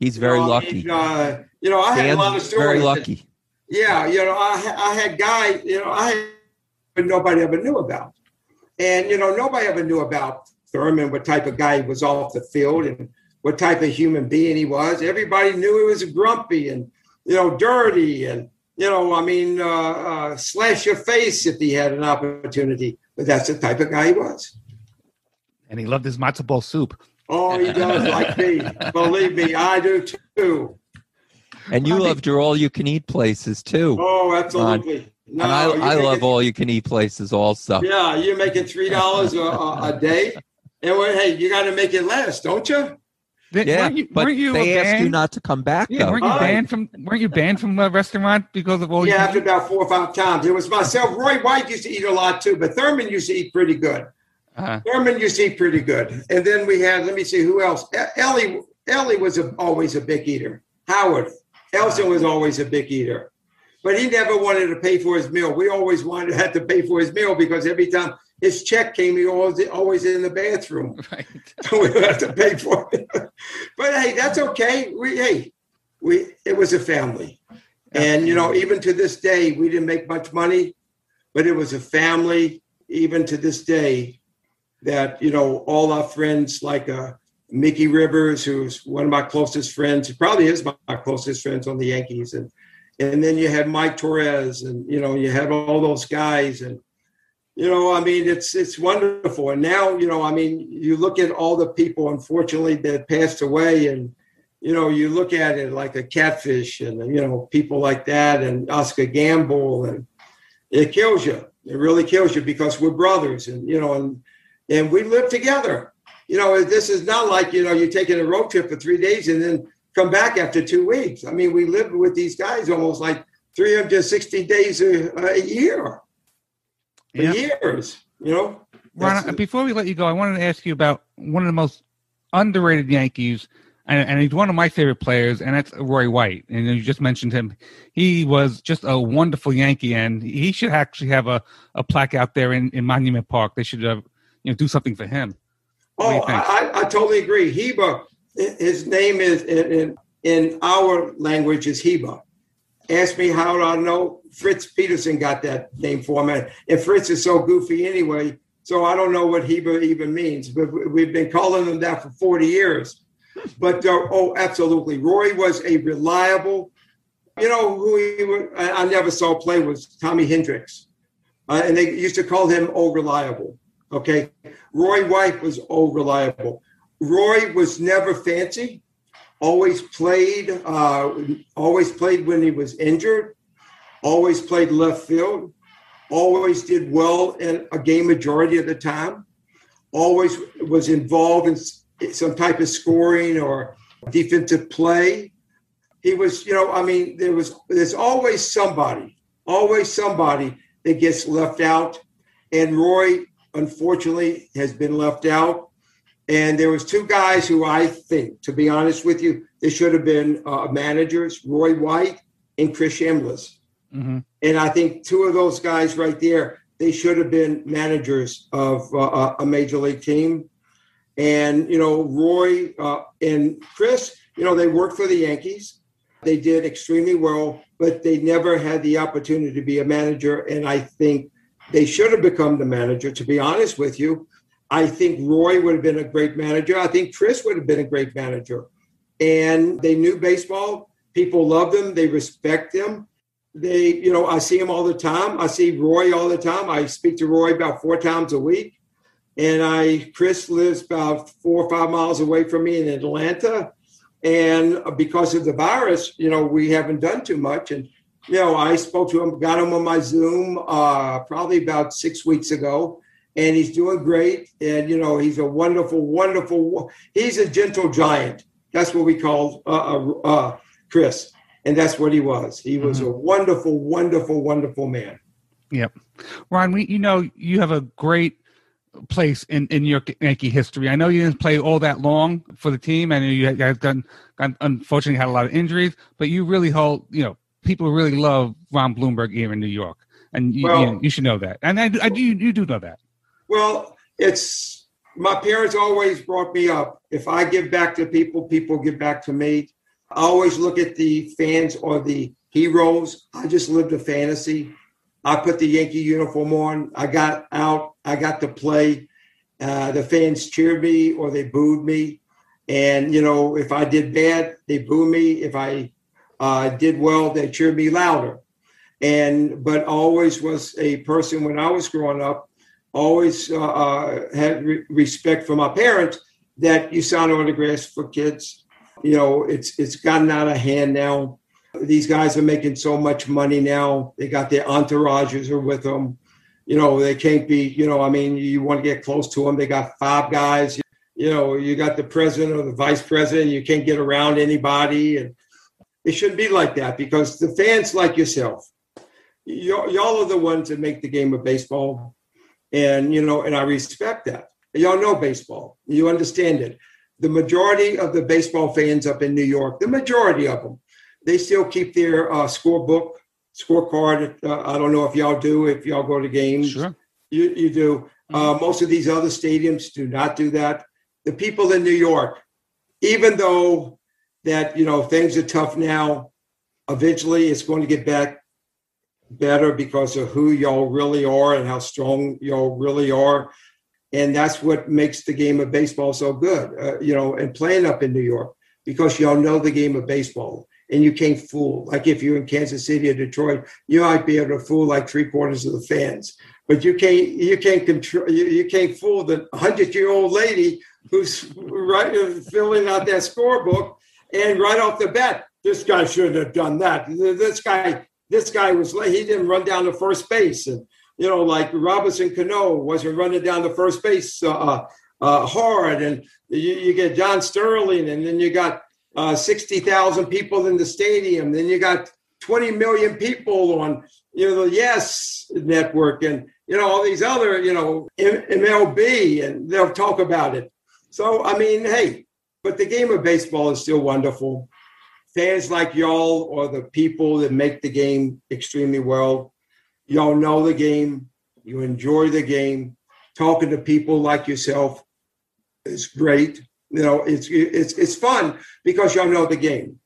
he's very You know, lucky. mean, uh, you know, I had a lot of Dan's stories. very that- lucky. yeah, you know, I I had guys, you know, I had but nobody ever knew about, and you know, nobody ever knew about Thurman, what type of guy he was off the field, and what type of human being he was. Everybody knew he was grumpy and you know, dirty, and you know, I mean, uh, uh, slash your face if he had an opportunity. But that's the type of guy he was. and he loved his matzo ball soup. Oh, he does like me. Believe me, I do too. And you I mean- loved your all you can eat places too. Oh, absolutely. No, and I, you're I love all you can eat places also. Yeah, you're making three dollars a, a a day, and well, hey, you got to make it last, don't you? Did- Yeah, weren't you, but weren't you they asked you not to come back Yeah, though. weren't you All right. banned from? Weren't you banned from the restaurant because of all? yeah, you after about four or five times, it was myself. Roy White used to eat a lot too, but Thurman used to eat pretty good. uh, Thurman used to eat pretty good, and then we had. Let me see who else. Ellie, Ellie was a, always a big eater. Howard Elson was always a big eater, but he never wanted to pay for his meal. We always wanted to have to pay for his meal because every time his check came, he always always in the bathroom. right. we have to pay for it. but hey, that's okay. We hey, we it was a family. And you know, even to this day, we didn't make much money, but it was a family, even to this day, that you know, all our friends like uh Mickey Rivers, who's one of my closest friends, he probably is my, my closest friends on the Yankees, and and then you had Mike Torrez, and you know, you had all those guys, and you know, I mean, it's it's wonderful. And now, you know, I mean, you look at all the people, unfortunately, that passed away, and you know, you look at it like a catfish, and you know, people like that, and Oscar Gamble, and it kills you. It really kills you because we're brothers, and you know, and and we live together. You know, this is not like you know you're taking a road trip for three days and then come back after two weeks. I mean, we lived with these guys almost like 360 days a, a year for Yeah. years. You know, Ron, before we let you go, I wanted to ask you about one of the most underrated Yankees, and, and he's one of my favorite players, and that's Roy White. And you just mentioned him. He was just a wonderful Yankee, and he should actually have a, a plaque out there in, in Monument Park. They should have, you know, do something for him. What Oh. I, I- I totally agree. Heba, his name is in, in, in our language is Heba. Ask me how I know? Fritz Peterson got that name for me. And Fritz is so goofy anyway, so I don't know what Heba even means. But we- we've been calling him that for 40 years. But uh, oh, absolutely. Roy was a reliable, you know, who he wa- I, I never saw play was Tommy Henrich. Uh, and they used to call him Oh Reliable. Okay. Roy White was oh reliable. Roy was never fancy. Always played. Uh, always played when he was injured. Always played left field. Always did well in a game majority of the time. Always was involved in some type of scoring or defensive play. He was, you know, I mean, there was there's always somebody, always somebody that gets left out. And Roy unfortunately has been left out. And there was two guys who I think, to be honest with you, they should have been uh, managers: Roy White and Chris Chambliss. hmm And I think two of those guys right there, they should have been managers of uh, a major league team. And you know, Roy uh, and Chris, you know, they worked for the Yankees. They did extremely well, but they never had the opportunity to be a manager. And I think They should have become the manager. To be honest with you, I think Roy would have been a great manager. I think Chris would have been a great manager. And they knew baseball. People love them. They respect them. They, you know, I see them all the time. I see Roy all the time. I speak to Roy about four times a week. And I, Chris lives about four or five miles away from me in Atlanta. And because of the virus, you know, we haven't done too much. And, you know, I spoke to him, got him on my Zoom uh, probably about six weeks ago. And he's doing great. And, you know, he's a wonderful, wonderful, he's a gentle giant. That's what we call uh, uh, uh Chris. And that's what he was. He was mm-hmm. a wonderful, wonderful, wonderful man. Yep. Ron, we, you know, you have a great place in, in your Yankee history. I know you didn't play all that long for the team, and you have done, unfortunately had a lot of injuries, but you really hold, you know, people really love Ron Blomberg here in New York, and you, well, you, you should know that. And I, I do, you do know that. Well, it's my parents always brought me up. If I give back to people, people give back to me. I always look at the fans or the heroes. I just lived a fantasy. I put the Yankee uniform on. I got out. I got to play. Uh, the fans cheered me or they booed me. And, you know, if I did bad, they booed me. If I uh, did well, they cheered me louder. And, but always was a person when I was growing up, always uh, uh had re- respect for my parents that you sign autographs for kids. You know, it's it's gotten out of hand now. These guys are making so much money now. They got their entourages are with them. You know, they can't be, you know, I mean, you want to get close to them. They got five guys. You know, you got the president or the vice president. You can't get around anybody. And it shouldn't be like that because the fans like yourself, y'all are the ones that make the game of baseball. And, you know, and I respect that. Y'all know baseball. You understand it. The majority of the baseball fans up in New York, the majority of them, they still keep their uh, scorebook, scorecard. Uh, I don't know if y'all do, if y'all go to games. Sure. You, you do. Uh, mm-hmm. most of these other stadiums do not do that. The people in New York, even though that, you know, things are tough now, eventually it's going to get back better because of who y'all really are and how strong y'all really are. And that's what makes the game of baseball so good, uh, you know, and playing up in New York because y'all know the game of baseball and you can't fool. Like if you're in Kansas City or Detroit, you might be able to fool like three quarters of the fans, but you can't you can't control you, you can't fool the hundred year old lady who's right filling out that scorebook and right off the bat, this guy shouldn't have done that. This guy this guy was he didn't run down to first base and you know like Robinson Cano wasn't running down the first base uh, uh, hard and you, you get John Sterling and then you got uh, 60,000 people in the stadium. Then you got 20 million people on, you know, the Yes Network and, you know, all these other, you know, MLB, and they'll talk about it. So, I mean, hey, but the game of baseball is still wonderful. Fans like y'all are the people that make the game extremely well. Y'all know the game, you enjoy the game. Talking to people like yourself is great you know, it's it's it's fun because y'all know the game.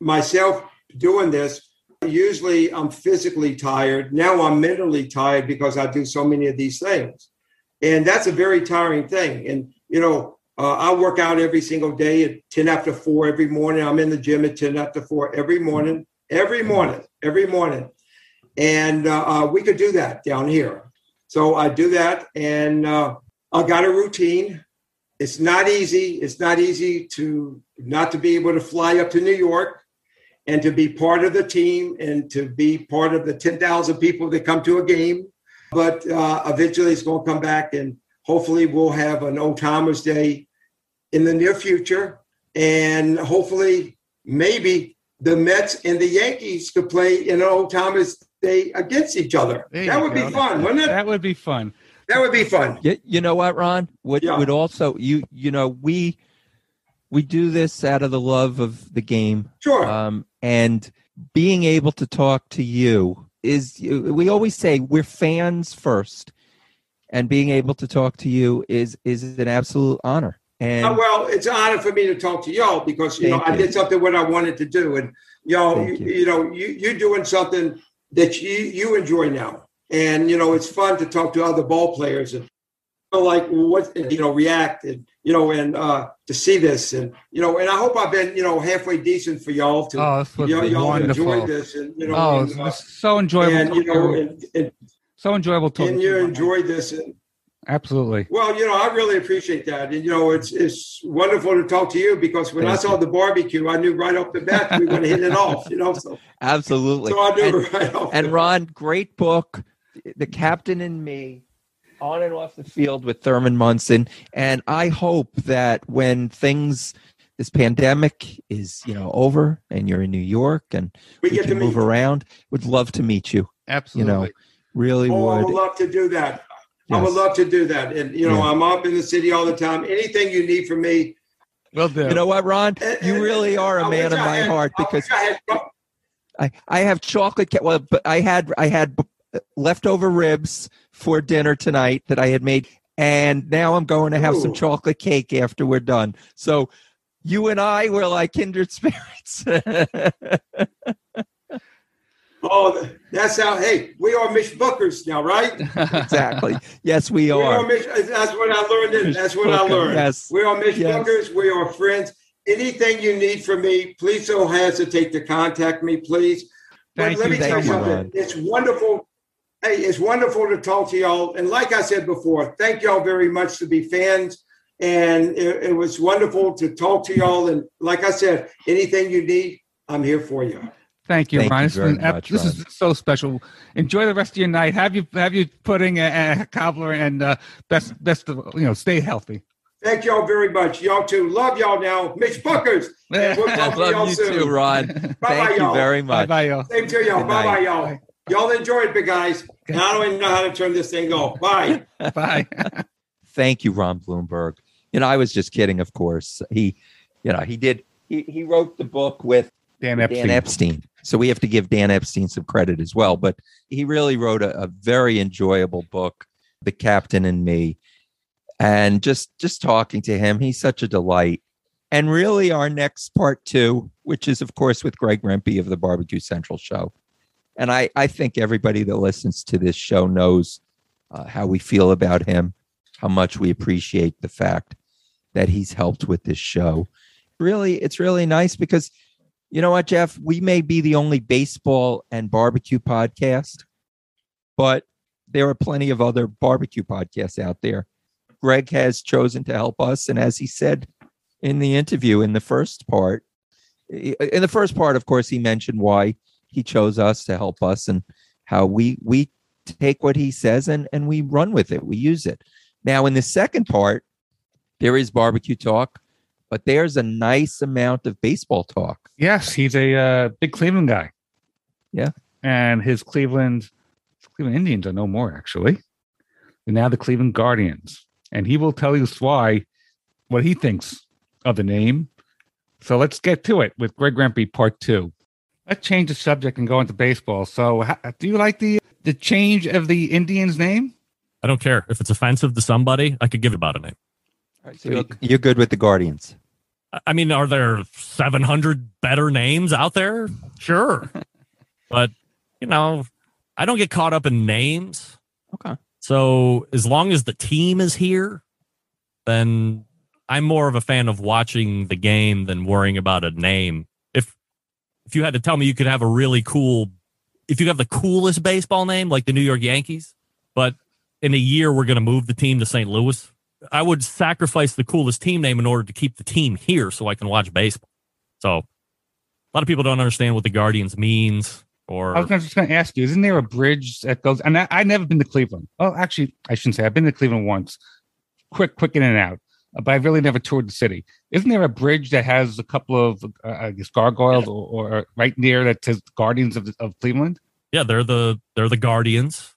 Myself doing this, usually I'm physically tired. Now I'm mentally tired because I do so many of these things, and that's a very tiring thing. And you know, uh, I work out every single day at ten after four every morning. I'm in the gym at ten after four every morning, every morning, every morning, and uh, uh, we could do that down here. So I do that, and uh, I got a routine it's not easy. It's not easy to not to be able to fly up to New York and to be part of the team and to be part of the 10,000 people that come to a game. But uh, eventually it's going to come back and hopefully we'll have an old timers day in the near future. And hopefully, maybe the Mets and the Yankees could play in an old timers day against each other. There that would go. be fun, wouldn't it? That would be fun. That would be fun. You, you know what, Ron? Would yeah. would also you you know we we do this out of the love of the game. Sure. Um, and being able to talk to you is we always say we're fans first, and being able to talk to you is is an absolute honor. And uh, well, it's an honor for me to talk to y'all because you know you. I did something what I wanted to do, and y'all, you, you. you know, you you're doing something that you you enjoy now and you know it's fun to talk to other ball players and you know, like what you know react and you know and uh, to see this and you know and I hope I've been you know halfway decent for y'all to Oh, this y'all, y'all wonderful. enjoyed this and you know Oh, and, it's, uh, so enjoyable. and you know and, and, so enjoyable talking. and you you. enjoyed this and Absolutely. well you know I really appreciate that and you know it's it's wonderful to talk to you because when I Thank saw the barbecue I knew right off the bat we were going to hit it off you know so Absolutely. so I knew And- right off and the Ron, great book, The Captain and Me, on and off the field with Thurman Munson. And I hope that when things, this pandemic is, you know, over and you're in New York and we we get to can move meet around, would love to meet you. Absolutely. You know, really Oh, I would would. love to do that. I would love to do that. And you know, Yeah. I'm up in the city all the time. Anything you need from me, Will do. You know what, Ron? and- You really are I a man of I my had- heart because wish I had- I, I have chocolate. Ca- well, but I had I had uh, leftover ribs for dinner tonight that I had made, and now I'm going to have some chocolate cake after we're done. So, you and I were like kindred spirits. oh, that's how. Hey, we are Mish Bookers now, right? exactly. Yes, we We are are. Mish. That's what I learned. in- That's what I learned. yes. We are Mish Yes. Bookers. We are friends. Anything you need from me, please don't hesitate to contact me, please. Thank but let you me tell you something. Ron. It's wonderful. Hey, it's wonderful to talk to y'all. And like I said before, thank y'all very much to be fans. And it, it was wonderful to talk to y'all. And like I said, anything you need, I'm here for you. Thank you, Thank Ron. you very been much, this is so special. Enjoy the rest of your night. Have you have you pudding and, and cobbler and uh, best best of you know stay healthy. Thank y'all very much. Y'all too. Love y'all now. Mitch Bookers. And we'll talk to y'all you soon. too, Ron. Bye-bye, Thank you y'all. very Bye much. bye, y'all. Same to y'all. Bye bye, y'all. Y'all enjoy it, big guys. Now I don't even know how to turn this thing off. Bye. Bye. Thank you, Ron Blomberg. You know, I was just kidding, of course. He, you know, he did. He, he wrote the book with Dan Epstein. Dan Epstein. So we have to give Dan Epstein some credit as well. But he really wrote a, a very enjoyable book, The Captain and Me. And just just talking to him, he's such a delight. And really, our next part two, which is of course with Greg Rempe of the Barbecue Central Show. And I, I think everybody that listens to this show knows uh, how we feel about him, how much we appreciate the fact that he's helped with this show. Really, it's really nice because you know what, Jeff? We may be the only baseball and barbecue podcast, but there are plenty of other barbecue podcasts out there. Greg has chosen to help us. And as he said in the interview in the first part, in the first part, of course, he mentioned why he chose us to help us and how we we take what he says and, and we run with it. We use it. Now, in the second part, there is barbecue talk, but there's a nice amount of baseball talk. Yes, he's a uh, big Cleveland guy. Yeah. and his Cleveland Cleveland Indians are no more actually. They're now the Cleveland Guardians, and he will tell us why, what he thinks of the name. So let's get to it with Greg Rempe, part two. Let's change the subject and go into baseball. So, ha- do you like the the change of the Indians' name? I don't care if it's offensive to somebody. I could give about a name. All right, so you're, you're good with the Guardians. I- mean, are there 700 better names out there? Sure. but, you know, I don't get caught up in names. Okay. So as long as the team is here, then I'm more of a fan of watching the game than worrying about a name. If if you had to tell me you could have a really cool if you have the coolest baseball name like the New York Yankees, but in a year we're going to move the team to St. Louis, I would sacrifice the coolest team name in order to keep the team here so I can watch baseball. So a lot of people don't understand what the Guardians means or I was just going to ask you: Isn't there a bridge that goes? And I, I've never been to Cleveland. Well, actually, I shouldn't say I've been to Cleveland once. Quick, quick in and out, but I've really never toured the city. Isn't there a bridge that has a couple of, uh, I guess, gargoyles, or, or right near that says Guardians of, of Cleveland? Yeah, they're the they're the guardians.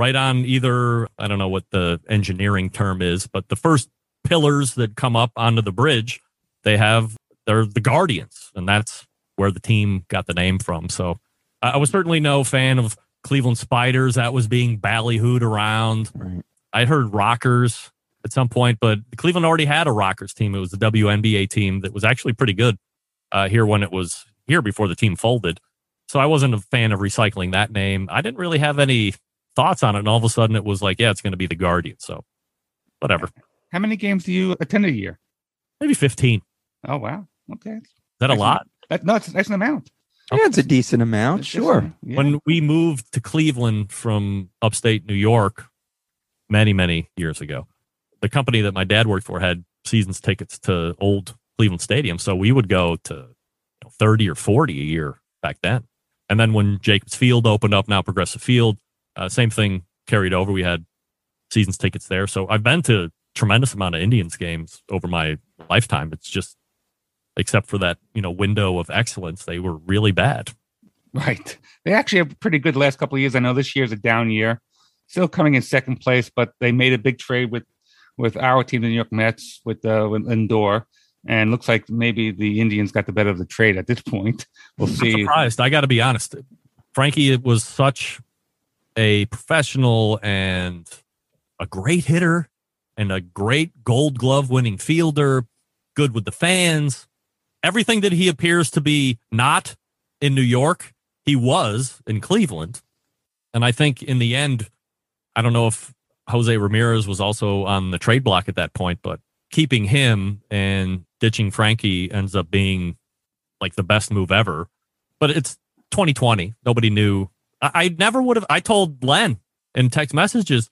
Right on either I don't know what the engineering term is, but the first pillars that come up onto the bridge, they have they're the guardians, and that's where the team got the name from. So I was certainly no fan of Cleveland Spiders. That was being ballyhooed around. Right. I heard Rockers at some point, but Cleveland already had a Rockers team. It was the WNBA team that was actually pretty good uh, here when it was here before the team folded. So I wasn't a fan of recycling that name. I didn't really have any thoughts on it, and all of a sudden it was like, yeah, it's going to be the Guardian. So, whatever. How many games do you attend a year? Maybe fifteen. Oh wow. Okay. that a lot? That, no, it's, that's an amount. Yeah, it's a decent amount. It's Sure. just- yeah. When we moved to Cleveland from upstate New York many, many years ago, the company that my dad worked for had seasons tickets to old Cleveland Stadium. So we would go to you know, 30 or 40 a year back then. And then when Jacobs Field opened up, now Progressive Field, uh, same thing carried over. We had seasons tickets there. So I've been to tremendous amount of Indians games over my lifetime. It's just, except for that, you know, window of excellence, they were really bad. Right. They actually have pretty good last couple of years. I know this year's a down year, still coming in second place, but they made a big trade with with our team, the New York Mets, with uh, with Lindor, and looks like maybe the Indians got the better of the trade at this point. We'll I'm see. surprised. I got to be honest. Frankie it was such a professional and a great hitter and a great gold glove winning fielder, good with the fans. Everything that he appears to be not in New York, he was in Cleveland. And I think in the end, I don't know if Jose Ramirez was also on the trade block at that point, but keeping him and ditching Frankie ends up being like the best move ever. But it's 2020. Nobody knew. I, I never would have. I told Len in text messages,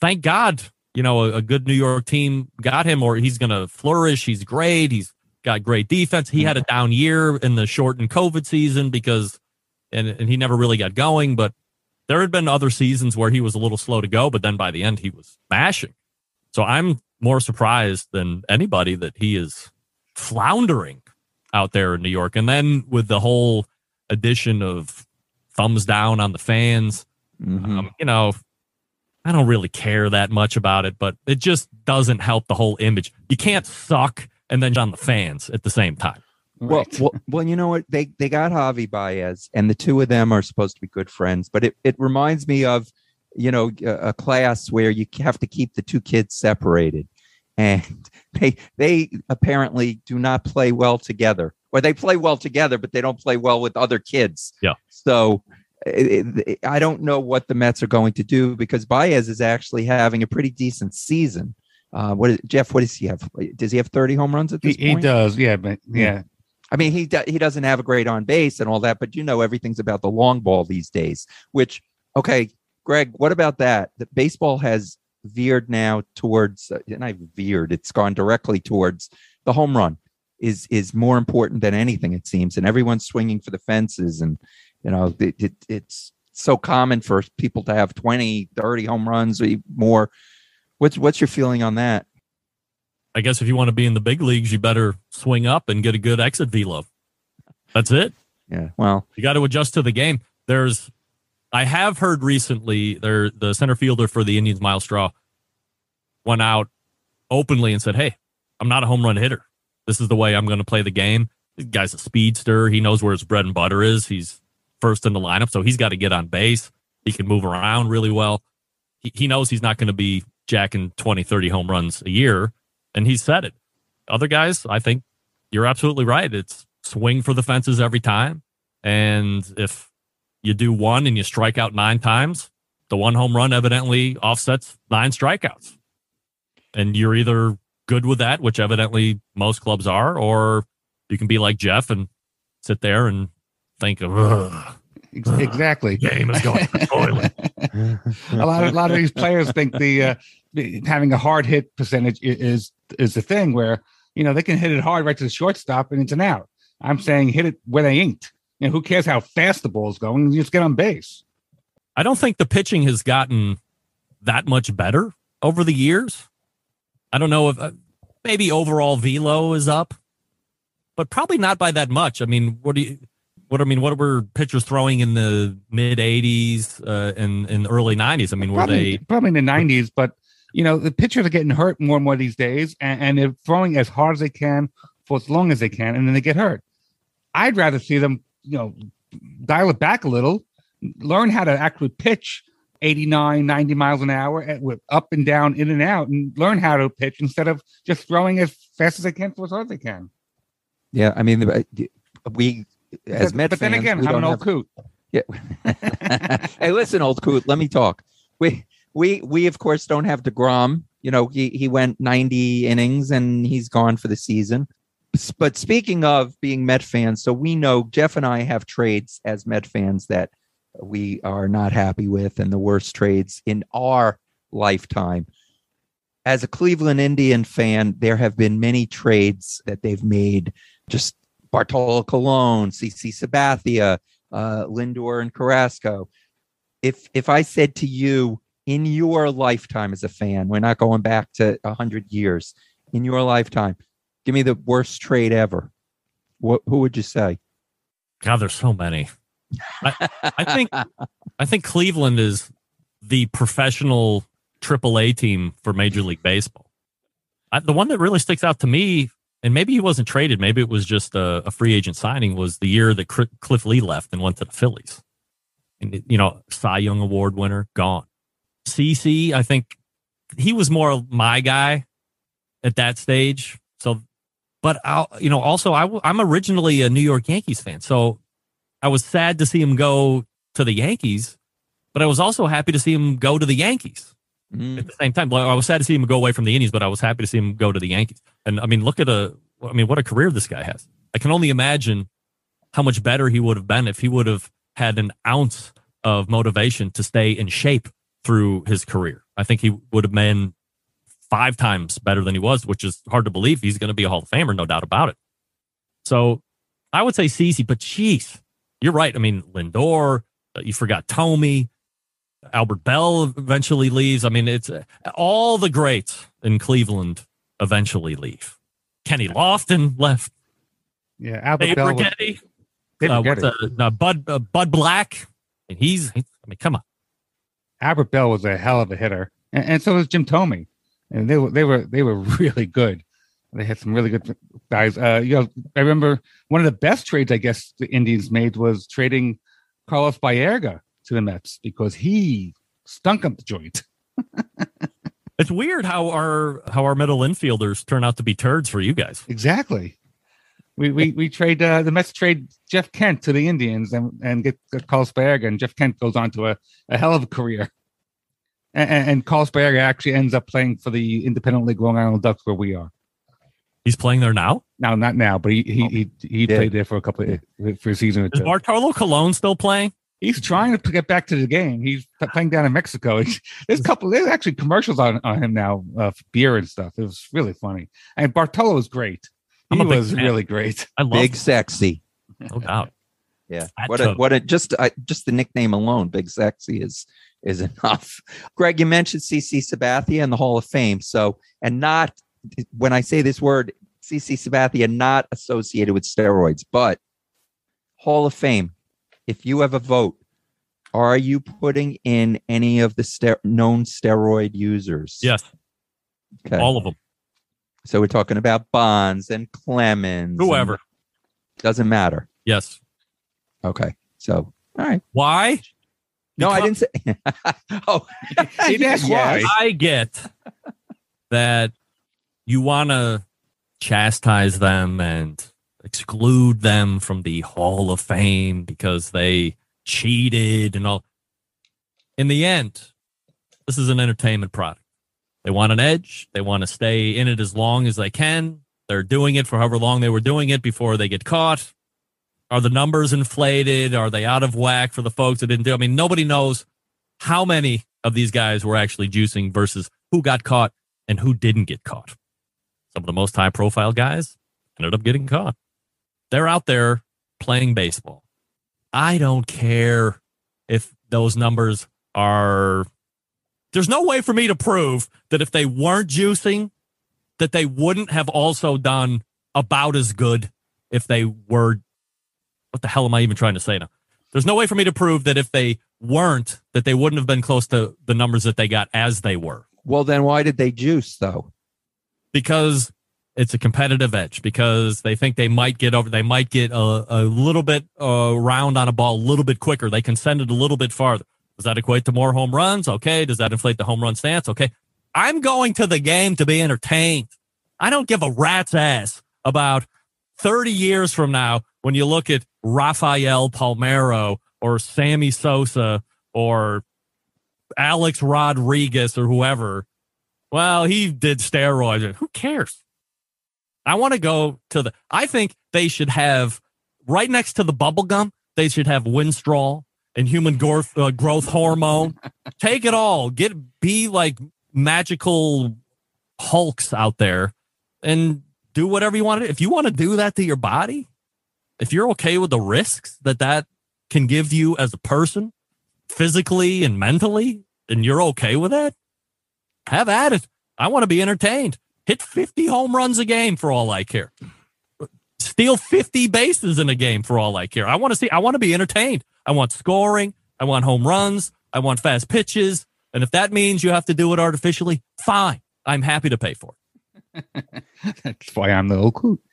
thank God, you know, a, a good New York team got him, or he's going to flourish. He's great. He's got great defense. He had a mm-hmm. down year in the shortened COVID season because, and, and he never really got going. But there had been other seasons where he was a little slow to go, but then by the end, he was mashing. So I'm more surprised than anybody that he is floundering out there in New York. And then with the whole addition of thumbs down on the fans, Mhm. um, you know, I don't really care that much about it, but it just doesn't help the whole image. You can't suck and then on the fans at the same time. Well, Right. well, well, you know what? They they got Javi Baez, and the two of them are supposed to be good friends. But it, it reminds me of, you know, a, a class where you have to keep the two kids separated, and they they apparently do not play well together, or they play well together, but they don't play well with other kids. Yeah. So. it- it- I don't know what the Mets are going to do because Baez is actually having a pretty decent season. Uh, what is, Jeff? What does he have? Does he have thirty home runs at this he point? does, yeah, but yeah, I mean, he do, he doesn't have a great on base and all that, but you know everything's about the long ball these days. Which, okay, Greg, what about that? The baseball has veered now towards, uh, not veered, it's gone directly towards the home run is is more important than anything it seems, and everyone's swinging for the fences, and you know it, it, it's so common for people to have 20, 30 home runs or more. What's what's your feeling on that? I guess if you want to be in the big leagues, you better swing up and get a good exit velo. That's it. Yeah, well, You got to adjust to the game. There's, I have heard recently, there the center fielder for the Indians, Myles Straw, went out openly and said, "Hey, I'm not a home run hitter. This is the way I'm going to play the game." This guy's a speedster. He knows where his bread and butter is. He's first in the lineup, so he's got to get on base. He can move around really well. He, he knows he's not going to be jacking 20, 30 home runs a year, and he said it. Other guys, I think you're absolutely right. It's swing for the fences every time. And if you do one and you strike out nine times, the one home run evidently offsets nine strikeouts. And you're either good with that, which evidently most clubs are, or you can be like Jeff and sit there and think of "Ugh, ex- exactly. game is going to the toilet. a lot of a lot of these players think the uh, the- having a hard hit percentage is is the thing where you know they can hit it hard right to the shortstop and it's an out. I'm saying hit it where they ain't. You know, who cares how fast the ball's going? You just get on base. I don't think the pitching has gotten that much better over the years. I don't know if uh, maybe overall velo is up, but probably not by that much. I mean, what do you? What I mean, what were pitchers throwing in the mid '80s uh, and in early '90s? I mean, were Probably, they? probably in the '90s, but you know the pitchers are getting hurt more and more these days, and, and they're throwing as hard as they can for as long as they can, and then they get hurt. I'd rather see them, you know, dial it back a little, learn how to actually pitch 89, 90 miles an hour at, with up and down, in and out, and learn how to pitch instead of just throwing as fast as they can for as hard as they can. yeah. I mean, uh, we as but, Met but then fans, again, I'm an old have- coot. Yeah. hey, listen, old coot. Let me talk. We we we of course don't have Degrom. You know, he he went 90 innings and he's gone for the season. But speaking of being Met fans, so we know Jeff and I have trades as Met fans that we are not happy with, and the worst trades in our lifetime. As a Cleveland Indian fan, there have been many trades that they've made. Just Bartolo Colon, CC Sabathia, uh, Lindor and Carrasco. If if I said to you in your lifetime as a fan, we're not going back to hundred years. In your lifetime, give me the worst trade ever. What who would you say? God, there's so many. I, I think I think Cleveland is the professional AAA team for Major League Baseball. I, the one that really sticks out to me, and maybe he wasn't traded, maybe it was just a, a free agent signing, was the year that Cliff Lee left and went to the Phillies. And you know, Cy Young Award winner gone. CC, I think he was more my guy at that stage. So, but I'll, you know, also I'm originally a New York Yankees fan, so I was sad to see him go to the Yankees, but I was also happy to see him go to the Yankees Mm, at the same time. Well, I was sad to see him go away from the Indians, but I was happy to see him go to the Yankees. And I mean, look at a, I mean, what a career this guy has. I can only imagine how much better he would have been if he would have had an ounce of motivation to stay in shape through his career. I think he would have been five times better than he was, which is hard to believe. He's going to be a Hall of Famer, no doubt about it. So I would say CC, but geez, you're right. I mean, Lindor, uh, you forgot Thome, Albert Belle eventually leaves. I mean, it's uh, all the greats in Cleveland eventually leave. Kenny Lofton left. Yeah, Albert Dave Bell. Was, Righetti, Dave uh, what's, uh, Bud uh, Bud Black, and he's. I mean, come on. Albert Belle was a hell of a hitter, and, and so was Jim Thome, and they were they were they were really good. They had some really good guys. Uh, you know, I remember one of the best trades I guess the Indians made was trading Carlos Baerga to the Mets because he stunk up the joint. It's weird how our how our middle infielders turn out to be turds for you guys. Exactly. We we we trade uh, the Mets trade Jeff Kent to the Indians and and get, get Carlos Baerga, and Jeff Kent goes on to a, a hell of a career. And, and, and Carlos Baerga actually ends up playing for the Independent League Long Island Ducks, where we are He's playing there now. No, Not now, but he he Oh. he, he Yeah. played there for a couple of, for a season or Is two. Bartolo Colon still playing? He's trying to get back to the game. He's playing down in Mexico. There's a couple. There's actually commercials on, on him now uh, of beer and stuff. It was really funny. And Bartolo was great. I'm He a big was fan. really great. I love big him, sexy. no doubt. Yeah. Fat What a what a just I, just the nickname alone, Big Sexy is is enough. Greg, you mentioned CC Sabathia in the Hall of Fame. So and not when I say this word, CC Sabathia not associated with steroids, but Hall of Fame. If you have a vote, are you putting in any of the ster- known steroid users? Yes, Okay. all of them. so we're talking about Bonds and Clemens. and- Whoever. doesn't matter. Yes. Okay. So all right. Why? No, I didn't say. oh, He asked why. I get that you want to chastise them and exclude them from the Hall of Fame because they cheated and all. In the end, this is an entertainment product. They want an edge. They want to stay in it as long as they can. They're doing it for however long they were doing it before they get caught. Are the numbers inflated? Are they out of whack for the folks that didn't do? I mean, nobody knows how many of these guys were actually juicing versus who got caught and who didn't get caught. Some of the most high profile guys ended up getting caught. They're out there playing baseball. I don't care if those numbers are. There's no way for me to prove that if they weren't juicing, that they wouldn't have also done about as good if they were. What the hell am I even trying to say now? There's no way for me to prove that if they weren't, that they wouldn't have been close to the numbers that they got as they were well, then why did they juice though? Because it's a competitive edge because they think they might get over they might get a, a little bit uh, on a ball a little bit quicker. They can send it a little bit farther. Does that equate to more home runs? Okay. Does that inflate the home run stance? Okay. I'm going to the game to be entertained. I don't give a rat's ass about 30 years from now when you look at rafael palmeiro or Sammy Sosa or Alex Rodriguez or whoever, well, he did steroids. Who cares? I want to go to the. I think they should have right next to the bubble gum. They should have Winstrol and human growth, uh, growth hormone. Take it all. Get be like magical hulks out there and do whatever you want to. If you want to do that to your body, if you're okay with the risks that that can give you as a person, physically and mentally, and you're okay with that, have at it. I want to be entertained. Hit 50 home runs a game for all I care. Steal 50 bases in a game for all I care. I want to see, I want to be entertained. I want scoring. I want home runs. I want fast pitches. And if that means you have to do it artificially, fine. I'm happy to pay for it. That's why I'm the old coot.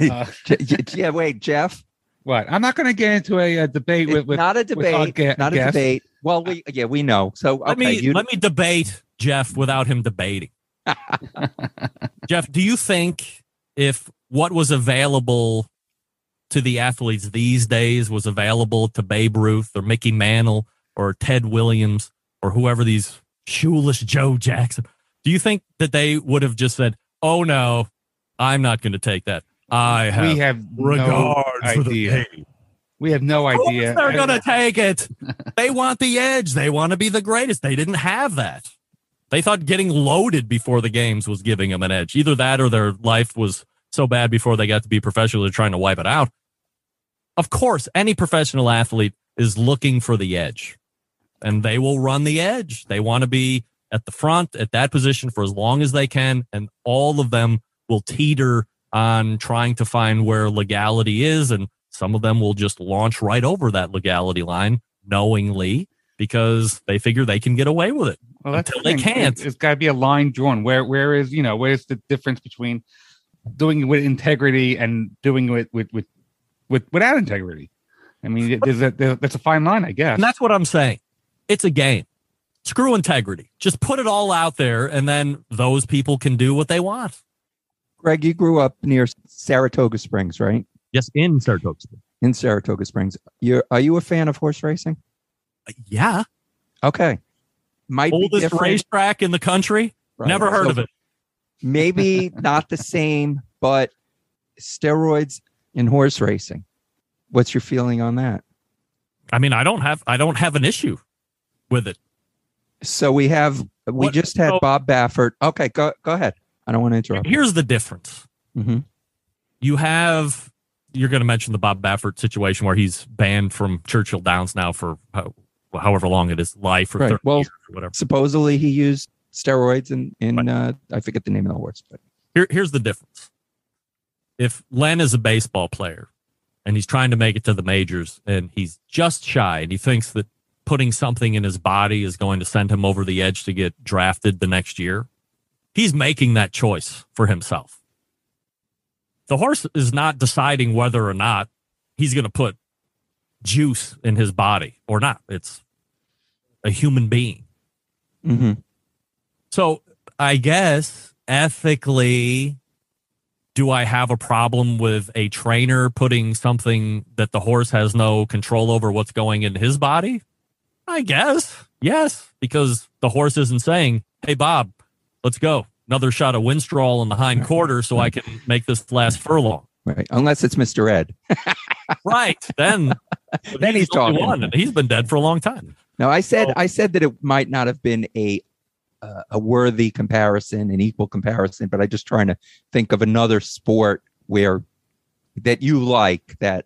Uh, J- j- yeah, wait, Jeff. what? I'm not going to get into a, uh debate with, with not a with our debate. ga- not a guest. debate. Well, we yeah we know. So Let me you let me debate Jeff without him debating. Jeff, do you think if what was available to the athletes these days was available to Babe Ruth or Mickey Mantle or Ted Williams or whoever these shoeless Joe Jackson, do you think that they would have just said, "Oh no, I'm not going to take that. I have, we have regard no for the. We have no idea. They're going to take it. they want the edge. They want to be the greatest. They didn't have that. They thought getting loaded before the games was giving them an edge. Either that or their life was so bad before they got to be professional, they're trying to wipe it out. Of course, any professional athlete is looking for the edge and they will run the edge. They want to be at the front at that position for as long as they can. And all of them will teeter on trying to find where legality is. And some of them will just launch right over that legality line knowingly because they figure they can get away with it. Well, that's until the they can't. It, has got to be a line drawn. Where where is you know where's the difference between doing it with integrity and doing it with with with without integrity? I mean, there's a there, that's a fine line, I guess. And that's what I'm saying. It's a game. Screw integrity. Just put it all out there and then those people can do what they want. Greg, you grew up near Saratoga Springs, right? Yes, in Saratoga. Springs. In Saratoga Springs. You're are you a fan of horse racing? Yeah. Okay. Might Oldest racetrack in the country. Right. Never heard So of it. Maybe not the same, but steroids in horse racing. What's your feeling on that? I mean, I don't have I don't have an issue with it. So we have we What- just had so- Bob Baffert. Okay, go go ahead. I don't want to interrupt. Here's the difference. hmm You have you're going to mention the Bob Baffert situation where he's banned from Churchill Downs now for how, however long it is, life or Right. Well, years or whatever. Supposedly he used steroids in in uh, I forget the name of the horse, but Here, here's the difference. If Len is a baseball player and he's trying to make it to the majors and he's just shy and he thinks that putting something in his body is going to send him over the edge to get drafted the next year, he's making that choice for himself. The horse is not deciding whether or not he's going to put juice in his body or not. It's a human being. hmm So I guess ethically, do I have a problem with a trainer putting something that the horse has no control over what's going in his body? I guess. Yes, because the horse isn't saying, Hey Bob, let's go. Another shot of Winstrol in the hind quarter so I can make this last furlong. right. Unless it's Mr. Ed. Right. Then Then he's only talking. one, and he's been dead for a long time. No, I said So- I said that it might not have been a uh, a worthy comparison, an equal comparison, but I'm just trying to think of another sport where that you like that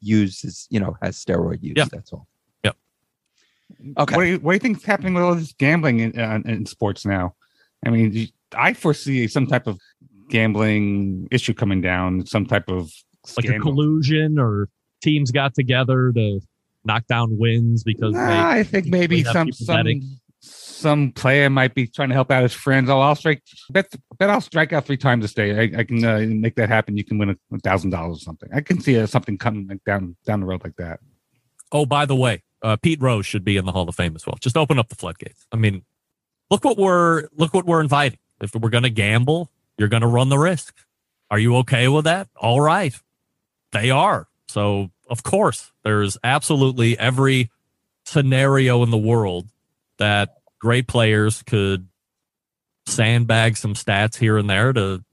uses, you know, has steroid use. Yeah. That's all. Yep. Okay. What do you what do you think is happening with all this gambling in, uh, in sports now? I mean, I foresee some type of gambling issue coming down, some type of Like a collusion or teams got together to knock down wins because they I think maybe some some betting. some player might be trying to help out his friends. Oh, I'll strike bet bet I'll strike out three times this day. I, I can uh, make that happen. You can win a thousand dollars or something. I can see uh, something coming like, down down the road like that. Oh, by the way, uh, Pete Rose should be in the Hall of Fame as well. Just open up the floodgates. I mean, look what we're look what we're inviting. If we're going to gamble, you're going to run the risk. Are you okay with that? All right, they are. So of course, there's absolutely every scenario in the world that great players could sandbag some stats here and there to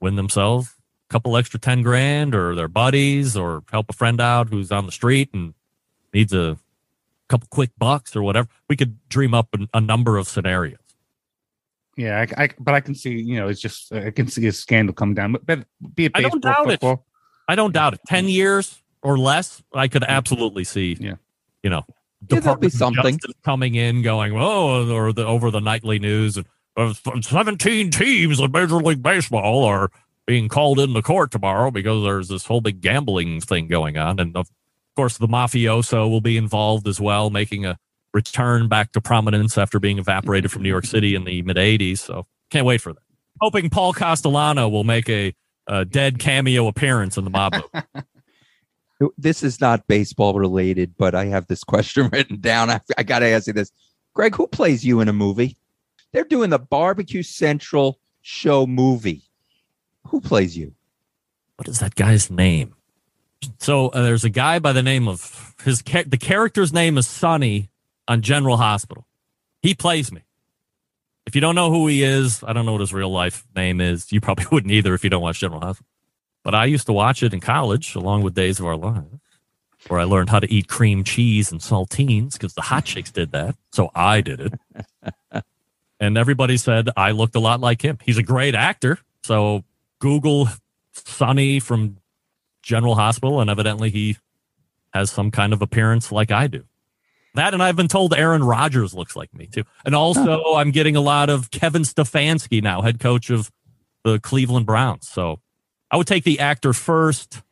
win themselves a couple extra 10 grand or their buddies or help a friend out who's on the street and needs a couple quick bucks or whatever. We could dream up a, a number of scenarios. Yeah, I, I, but I can see, you know, it's just I can see a scandal come down. But, but be it I baseball, don't doubt it. football, I don't doubt it. 10 years or less, I could absolutely see, Yeah. you know, Yeah, there'll be Department of something. Coming in going, oh, or the, over the nightly news. And, uh, 17 teams in Major League Baseball are being called into court tomorrow because there's this whole big gambling thing going on. And of course, the mafioso will be involved as well, making a return back to prominence after being evaporated from New York City in the mid 80s. So can't wait for that. Hoping Paul Castellano will make a, a dead cameo appearance in the mob movie. This is not baseball related, but I have this question written down. I, I got to ask you this. Greg, who plays you in a movie? They're doing the Barbecue Central show movie. Who plays you? what is that guy's name? So uh, there's a guy by the name of his the character's name is Sonny on General Hospital. He plays me. If you don't know who he is, I don't know what his real life name is. You probably wouldn't either if you don't watch General Hospital. But I used to watch it in college along with Days of Our Lives, where I learned how to eat cream cheese and saltines because the hot chicks did that. So I did it. and everybody said I looked a lot like him. He's a great actor. So Google Sonny from General Hospital, and evidently he has some kind of appearance like I do. That, and I've been told Aaron Rodgers looks like me too. And also, I'm getting a lot of Kevin Stefanski now, head coach of the Cleveland Browns. So I would take the actor first,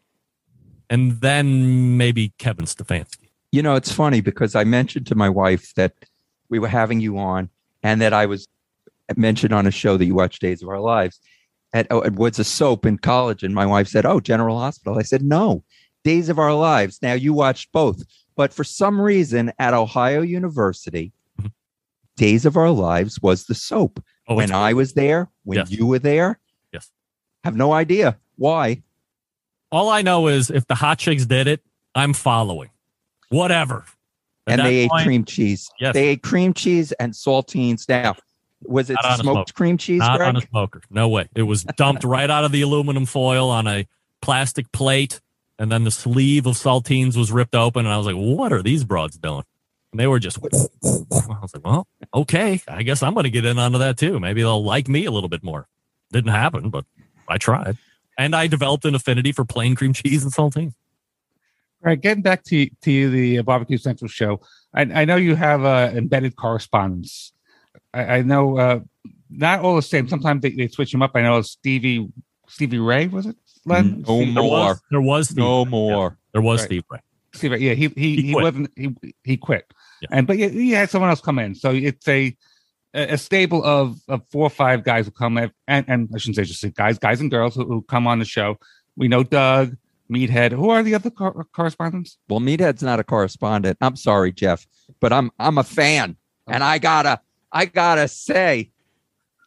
and then maybe Kevin Stefanski. You know, it's funny because I mentioned to my wife that we were having you on and that I was mentioned on a show that you watched Days of Our Lives at, oh, at Woods of Soap in college. And my wife said, Oh, General Hospital. I said, No, Days of Our Lives. Now you watched both. But for some reason at Ohio University, Mhm. Days of Our Lives was the soap. Oh, when I was there, when Yes. you were there, Yes. have no idea why. all I know is if the hot chicks did it, I'm following. Whatever. At and they ate cream cheese. Yes. They ate cream cheese and saltines. Now, was it Not on a smoked smoke. cream cheese, Not Greg? on a smoker. No way. It was dumped right out of the aluminum foil on a plastic plate, and then the sleeve of saltines was ripped open, and I was like, "What are these broads doing?" And they were just. I was like, "Well, okay. I guess I'm going to get in onto that too. Maybe they'll like me a little bit more." Didn't happen, but I tried, and I developed an affinity for plain cream cheese and saltines. All right, getting back to to the uh, Barbecue Central show. I, I know you have uh, embedded correspondence. I, I know uh, not all the same. Sometimes they, they switch them up. I know Stevie Stevie Ray was it? Len? No Stevie- There more. was, there was Steve. No Ray. more. There was Right. Steve Ray. Stevie Ray. Yeah, he he He he, wasn't he he quit. Yeah. And but yeah, he had someone else come in. So it's a a stable of, of four or five guys who come in, and, and I shouldn't say just guys, guys and girls who, who come on the show. We know Doug, Meathead. Who are the other cor- correspondents? Well, Meathead's not a correspondent. I'm sorry, Jeff, but I'm I'm a fan, oh. and I gotta I gotta say,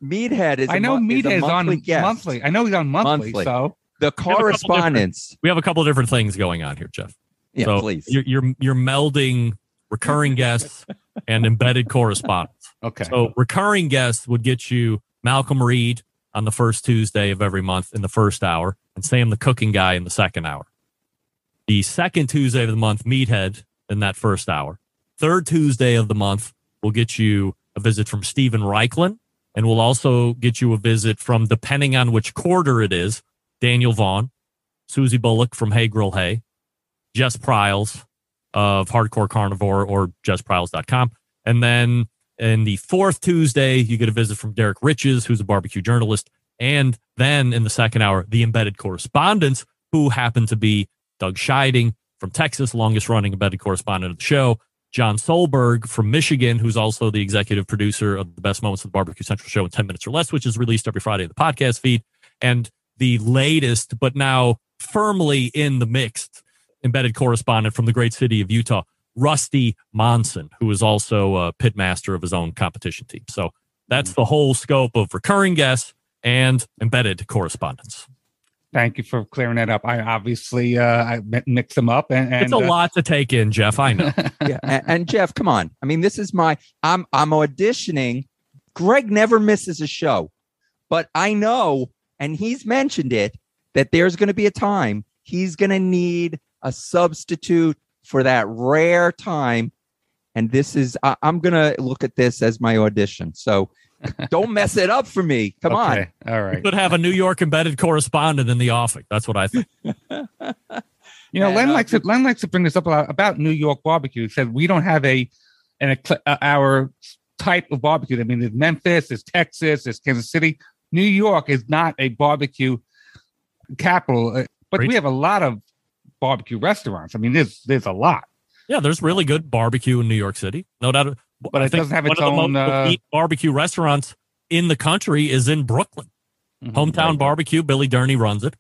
Meathead is. I know mo- is a Meathead is monthly on guest. monthly. I know he's on monthly. Monthly. So The couple different- correspondence. We have a couple of different things going on here, Jeff. Yeah, so please. You're, you're you're melding recurring guests and embedded correspondence. Okay. So recurring guests would get you Malcolm Reed on the first Tuesday of every month in the first hour, and Sam the cooking guy in the second hour. The second Tuesday of the month, Meathead in that first hour. Third Tuesday of the month we'll get you a visit from Steven Raichlen, and we'll also get you a visit from, depending on which quarter it is, Daniel Vaughn, Susie Bulloch from Hey Grill Hey, Jess Pryles of Hardcore Carnivore or jesspryles.com. And then in the fourth Tuesday, you get a visit from Derek Riches, who's a barbecue journalist. And then in the second hour, the embedded correspondents, who happen to be Doug Scheiding from Texas, longest running embedded correspondent of the show, John Solberg from Michigan, who's also the executive producer of the Best Moments of the Barbecue Central Show in 10 Minutes or Less, which is released every Friday in the podcast feed. And the latest, but now firmly in the mixed embedded correspondent from the great city of Utah, Rusty Monson, who is also a pitmaster of his own competition team. So that's the whole scope of recurring guests and embedded correspondence. Thank you for clearing that up. I obviously uh, I mix them up, and, and it's a uh, lot to take in, Jeff. I know. yeah, and, and Jeff, come on. I mean, this is my. I'm I'm auditioning. Greg never misses a show, but I know, and he's mentioned it that there's going to be a time he's going to need a substitute for that rare time, and this is. I, I'm going to look at this as my audition. So don't mess it up for me. Come on. okay, all right. Could have a New York embedded correspondent in the offing. That's what I think. You know, And, Len uh, likes to Len likes to bring this up about, about New York barbecue. He said we don't have a an ecl- uh, our type of barbecue. I mean, there's Memphis, there's Texas, there's Kansas City. New York is not a barbecue capital, uh, but Preach. we have a lot of barbecue restaurants. I mean, there's there's a lot. Yeah, there's really good barbecue in New York City, no doubt. But I it think doesn't have one its of the own, most uh, barbecue restaurants in the country is in Brooklyn. Hometown Right. Barbecue. Billy Durney runs it.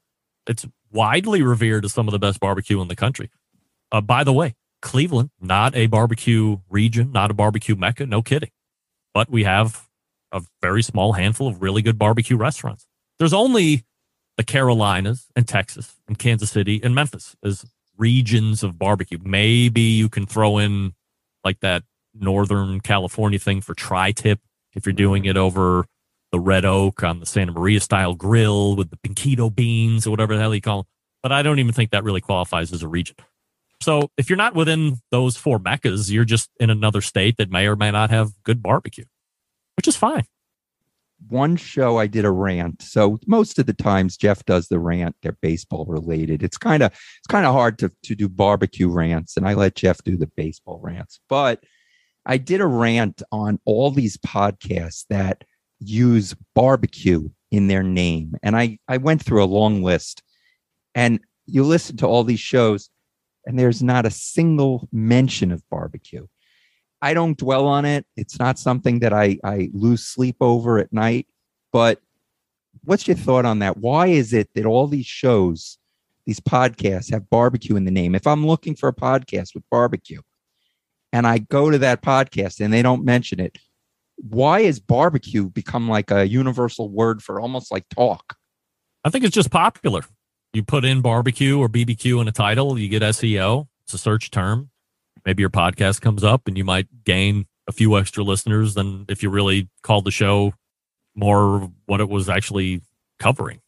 It's widely revered as some of the best barbecue in the country. Uh, by the way, Cleveland, not a barbecue region, not a barbecue mecca, no kidding. But we have a very small handful of really good barbecue restaurants. There's only the Carolinas and Texas and Kansas City and Memphis as regions of barbecue. Maybe you can throw in like that Northern California thing for tri tip if you're doing it over the red oak on the Santa Maria style grill with the pinquito beans or whatever the hell you call them. But I don't even think that really qualifies as a region. So if you're not within those four meccas, you're just in another state that may or may not have good barbecue, which is fine. One show I did a rant. So most of the times Jeff does the rant, they're baseball related. It's kind of it's kind of hard to to do barbecue rants, and I let Jeff do the baseball rants. But I did a rant on all these podcasts that use barbecue in their name. And I I went through a long list. And you listen to all these shows, and there's not a single mention of barbecue. I don't dwell on it. It's not something that I, I lose sleep over at night. But what's your thought on that? Why is it that all these shows, these podcasts have barbecue in the name? If I'm looking for a podcast with barbecue and I go to that podcast and they don't mention it, why is barbecue become like a universal word for almost like talk? I think it's just popular. You put in barbecue or BBQ in a title, you get SEO. It's a search term. Maybe your podcast comes up and you might gain a few extra listeners than if you really called the show more what it was actually covering.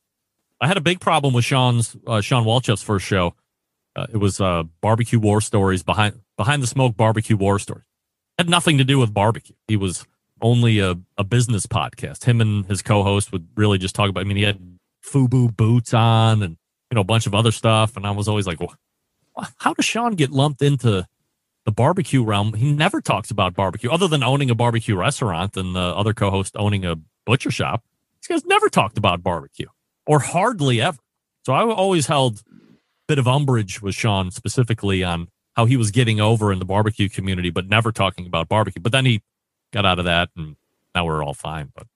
I had a big problem with Sean's uh, Sean Walchef's first show. Uh, it was uh, barbecue war stories behind behind the smoke barbecue war stories. Had nothing to do with barbecue. He was only a, a business podcast. Him and his co-host would really just talk about. I mean, he had FUBU boots on and you know a bunch of other stuff, and I was always like, well, how does Sean get lumped into the barbecue realm? He never talks about barbecue other than owning a barbecue restaurant and the other co-host owning a butcher shop. These guys never talked about barbecue or hardly ever. So I always held a bit of umbrage with Sean specifically on how he was getting over in the barbecue community, but never talking about barbecue. But then he got out of that, and now we're all fine. But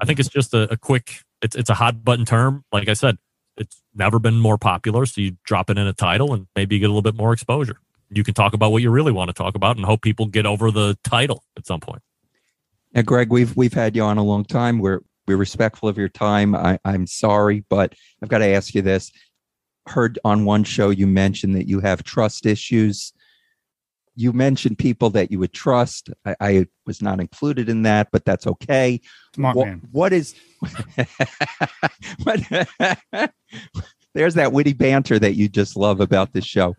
I think it's just a, a quick. It's it's a hot button term. Like I said, it's never been more popular. So you drop it in a title, and maybe you get a little bit more exposure. You can talk about what you really want to talk about, and hope people get over the title at some point. Now, Greg, we've we've had you on a long time. We're we're respectful of your time. I, I'm sorry, but I've got to ask you this. Heard on one show you mentioned that you have trust issues. You mentioned people that you would trust. I, I was not included in that, but that's okay. Smart What- man. what is what, there's that witty banter that you just love about this show.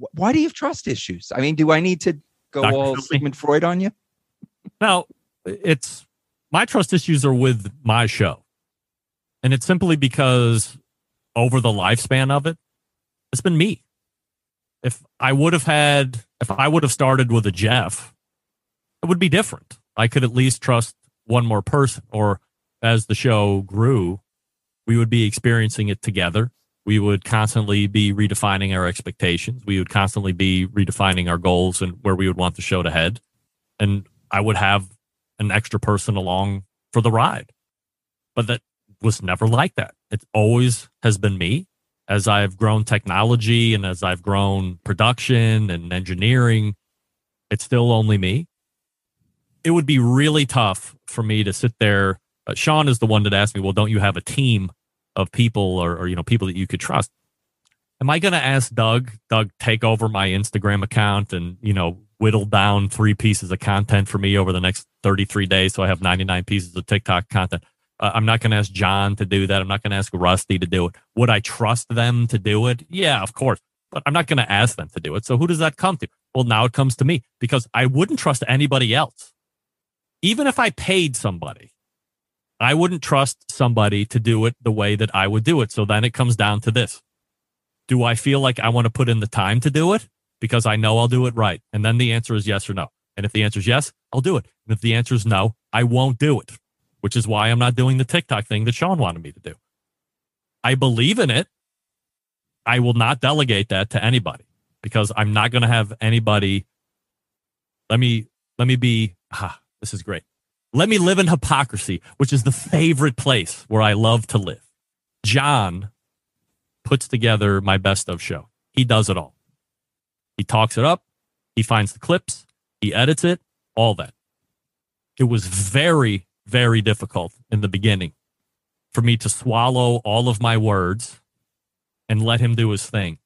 Wh- Why do you have trust issues? I mean, do I need to go Dr. all? Sigmund Freud on you? Now, it's my trust issues are with my show. And it's simply because over the lifespan of it, it's been me. If I would have had, if I would have started with a Jeff, it would be different. I could at least trust one more person. Or as the show grew, we would be experiencing it together. We would constantly be redefining our expectations. We would constantly be redefining our goals and where we would want the show to head. And I would have an extra person along for the ride. But that was never like that. It always has been me. As I've grown technology and as I've grown production and engineering, it's still only me. It would be really tough for me to sit there. Uh, Sean is the one that asked me, Well, don't you have a team of people or, or you know people that you could trust. Am I going to ask Doug, Doug, take over my Instagram account and you know whittle down three pieces of content for me over the next 33 days, so I have 99 pieces of TikTok content? Uh, I'm not going to ask John to do that. I'm not going to ask Rusty to do it. Would I trust them to do it? Yeah, of course. But I'm not going to ask them to do it. So who does that come to? Well, now it comes to me because I wouldn't trust anybody else. Even if I paid somebody, I wouldn't trust somebody to do it the way that I would do it. So then it comes down to this. Do I feel like I want to put in the time to do it? Because I know I'll do it right. And then the answer is yes or no. And if the answer is yes, I'll do it. And if the answer is no, I won't do it, which is why I'm not doing the TikTok thing that Sean wanted me to do. I believe in it. I will not delegate that to anybody because I'm not going to have anybody. Let me, let me be, ah, this is great. Let me live in hypocrisy, which is the favorite place where I love to live. John puts together my best of show. He does it all. He talks it up. He finds the clips. He edits it, all that. It was very, very difficult in the beginning for me to swallow all of my words and let him do his thing.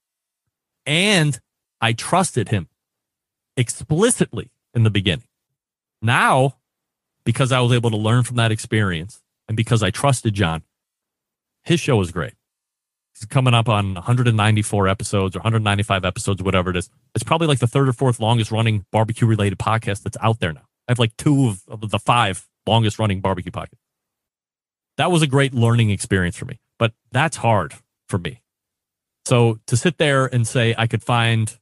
And I trusted him explicitly in the beginning. Now, because I was able to learn from that experience and because I trusted John, his show is great. He's coming up on 194 episodes or 195 episodes, whatever it is. It's probably like the third or fourth longest running barbecue related podcast that's out there now. I have like two of, of the five longest running barbecue podcasts. That was a great learning experience for me, but that's hard for me. So to sit there and say I could find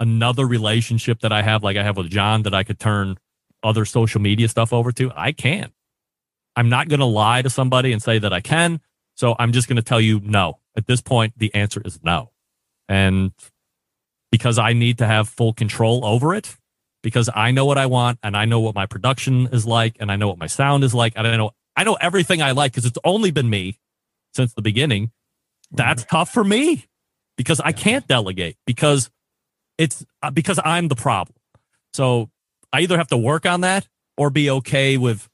another relationship that I have, like I have with John, that I could turn other social media stuff over to, I can. I'm not going to lie to somebody and say that I can. So I'm just going to tell you no. At this point, the answer is no. And because I need to have full control over it, because I know what I want and I know what my production is like and I know what my sound is like. And I know, I know everything I like because it's only been me since the beginning. That's tough for me because I can't delegate because it's uh, because I'm the problem. So I either have to work on that or be okay with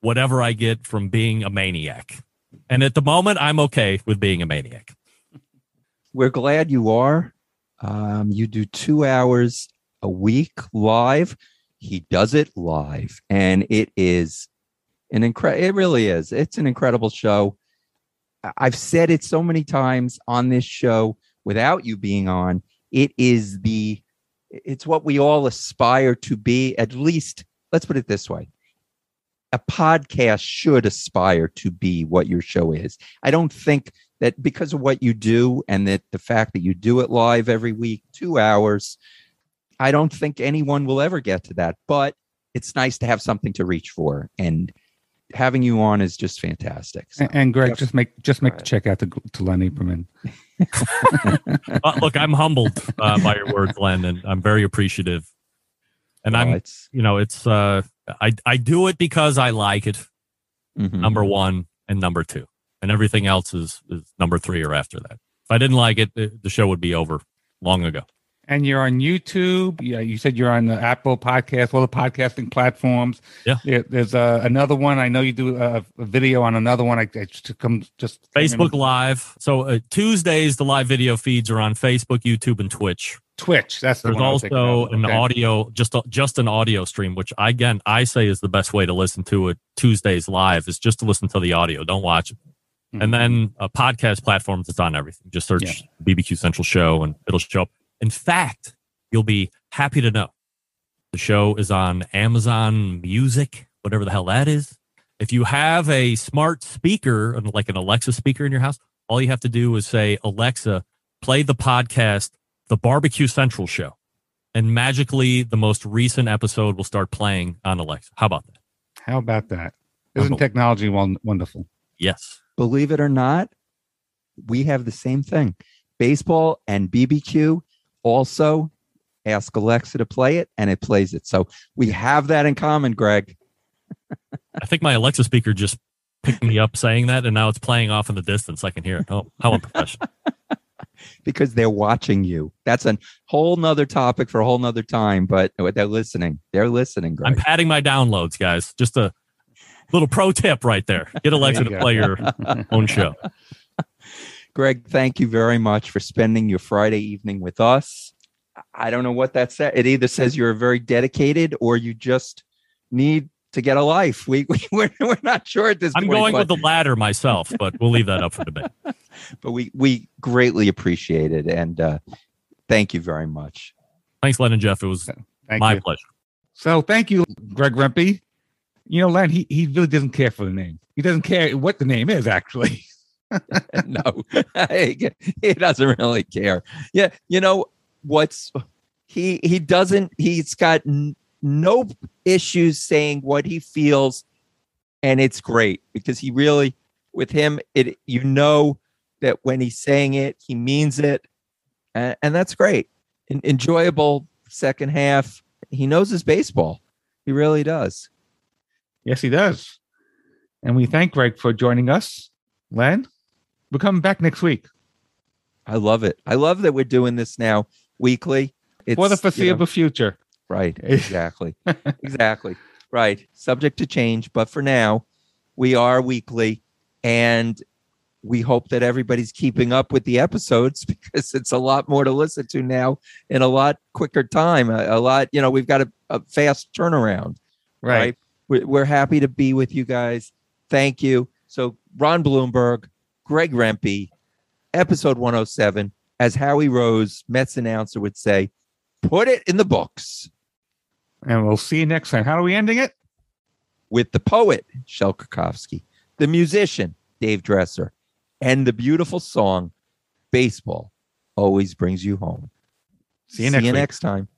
whatever I get from being a maniac. And at the moment, I'm okay with being a maniac. We're glad you are. Um, you do two hours a week live. He does it live, and it is an incredible. It really is. It's an incredible show. I've said it so many times on this show without you being on. It is the. It's what we all aspire to be. At least, let's put it this way: a podcast should aspire to be what your show is. I don't think that because of what you do and that the fact that you do it live every week, two hours, I don't think anyone will ever get to that. But it's nice to have something to reach for, and having you on is just fantastic. So, And, and Greg, Yep. just make just make All the check out to to Len Lieberman. Uh, look, I'm humbled uh, by your words, Len, and I'm very appreciative. And well, I'm, it's you know, it's, uh, I, I do it because I like it, mhm. number one and number two. And everything else is, is number three or after that. If I didn't like it, the the show would be over long ago. And you're on YouTube. Yeah, you said you're on the Apple podcast, all the podcasting platforms. Yeah. There- there's uh, another one. I know you do a, a video on another one. I, I just come just Facebook Live. So uh, Tuesdays, the live video feeds are on Facebook, YouTube, and Twitch. Twitch. That's the There's one I was also an Okay. audio, just a, just an audio stream, which again I say is the best way to listen to it. Tuesdays live is just to listen to the audio, don't watch it. And then uh, podcast platforms, it's on everything. Just search BBQ Central Show and it'll show up. In fact, you'll be happy to know the show is on Amazon Music, whatever the hell that is. If you have a smart speaker, like an Alexa speaker in your house, all you have to do is say, Alexa, play the podcast, The Barbecue Central Show. And magically, the most recent episode will start playing on Alexa. How about that? How about that? Isn't technology wonderful? Yes. believe it or not, we have the same thing. Baseball and BBQ also ask Alexa to play it and it plays it. So we have that in common, Greg, I think my Alexa speaker just picked me up saying that, and now it's playing off in the distance. I can hear it. Oh, how unprofessional. because they're watching you. That's a whole nother topic for a whole nother time, but they're listening. They're listening, Greg. I'm padding my downloads, guys. Just a Little pro tip right there. Get Alexa There to go. play your own show. Greg, thank you very much for spending your Friday evening with us. I don't know what that says. It either says you're very dedicated or you just need to get a life. We, we we're, we're not sure at this point I'm point. going but, with the latter myself, but we'll leave that up for debate. but we we greatly appreciate it and uh, thank you very much. Thanks, Len and Jeff. It was Thank my you. pleasure. So thank you, Greg Rempe. You know, Len, he, he really doesn't care for the name. He doesn't care what the name is, actually. no, he doesn't really care. Yeah, you know what's he he doesn't. He's got n- no issues saying what he feels, and it's great because he really, with him, it you know that when he's saying it, he means it, and, and that's great. En- enjoyable second half. He knows his baseball. He really does. Yes, he does. And we thank Greg for joining us. Len, we're coming back next week I love it. I love that we're doing this now weekly. It's, for the you know, foreseeable future. Right. Exactly. exactly. Right. Subject to change, but for now, we are weekly and we hope that everybody's keeping up with the episodes because it's a lot more to listen to now in a lot quicker time. A, a lot, you know, we've got a, a fast turnaround. Right. We're, we're happy to be with you guys. Thank you. So, Ron Blomberg, Greg Rempe, episode 107, as Howie Rose, Mets announcer, would say, put it in the books. And we'll see you next time. How are we ending it? with the poet Shel Krakowski, the musician Dave Dresser, and the beautiful song Baseball Always Brings You Home. See you next See you next time.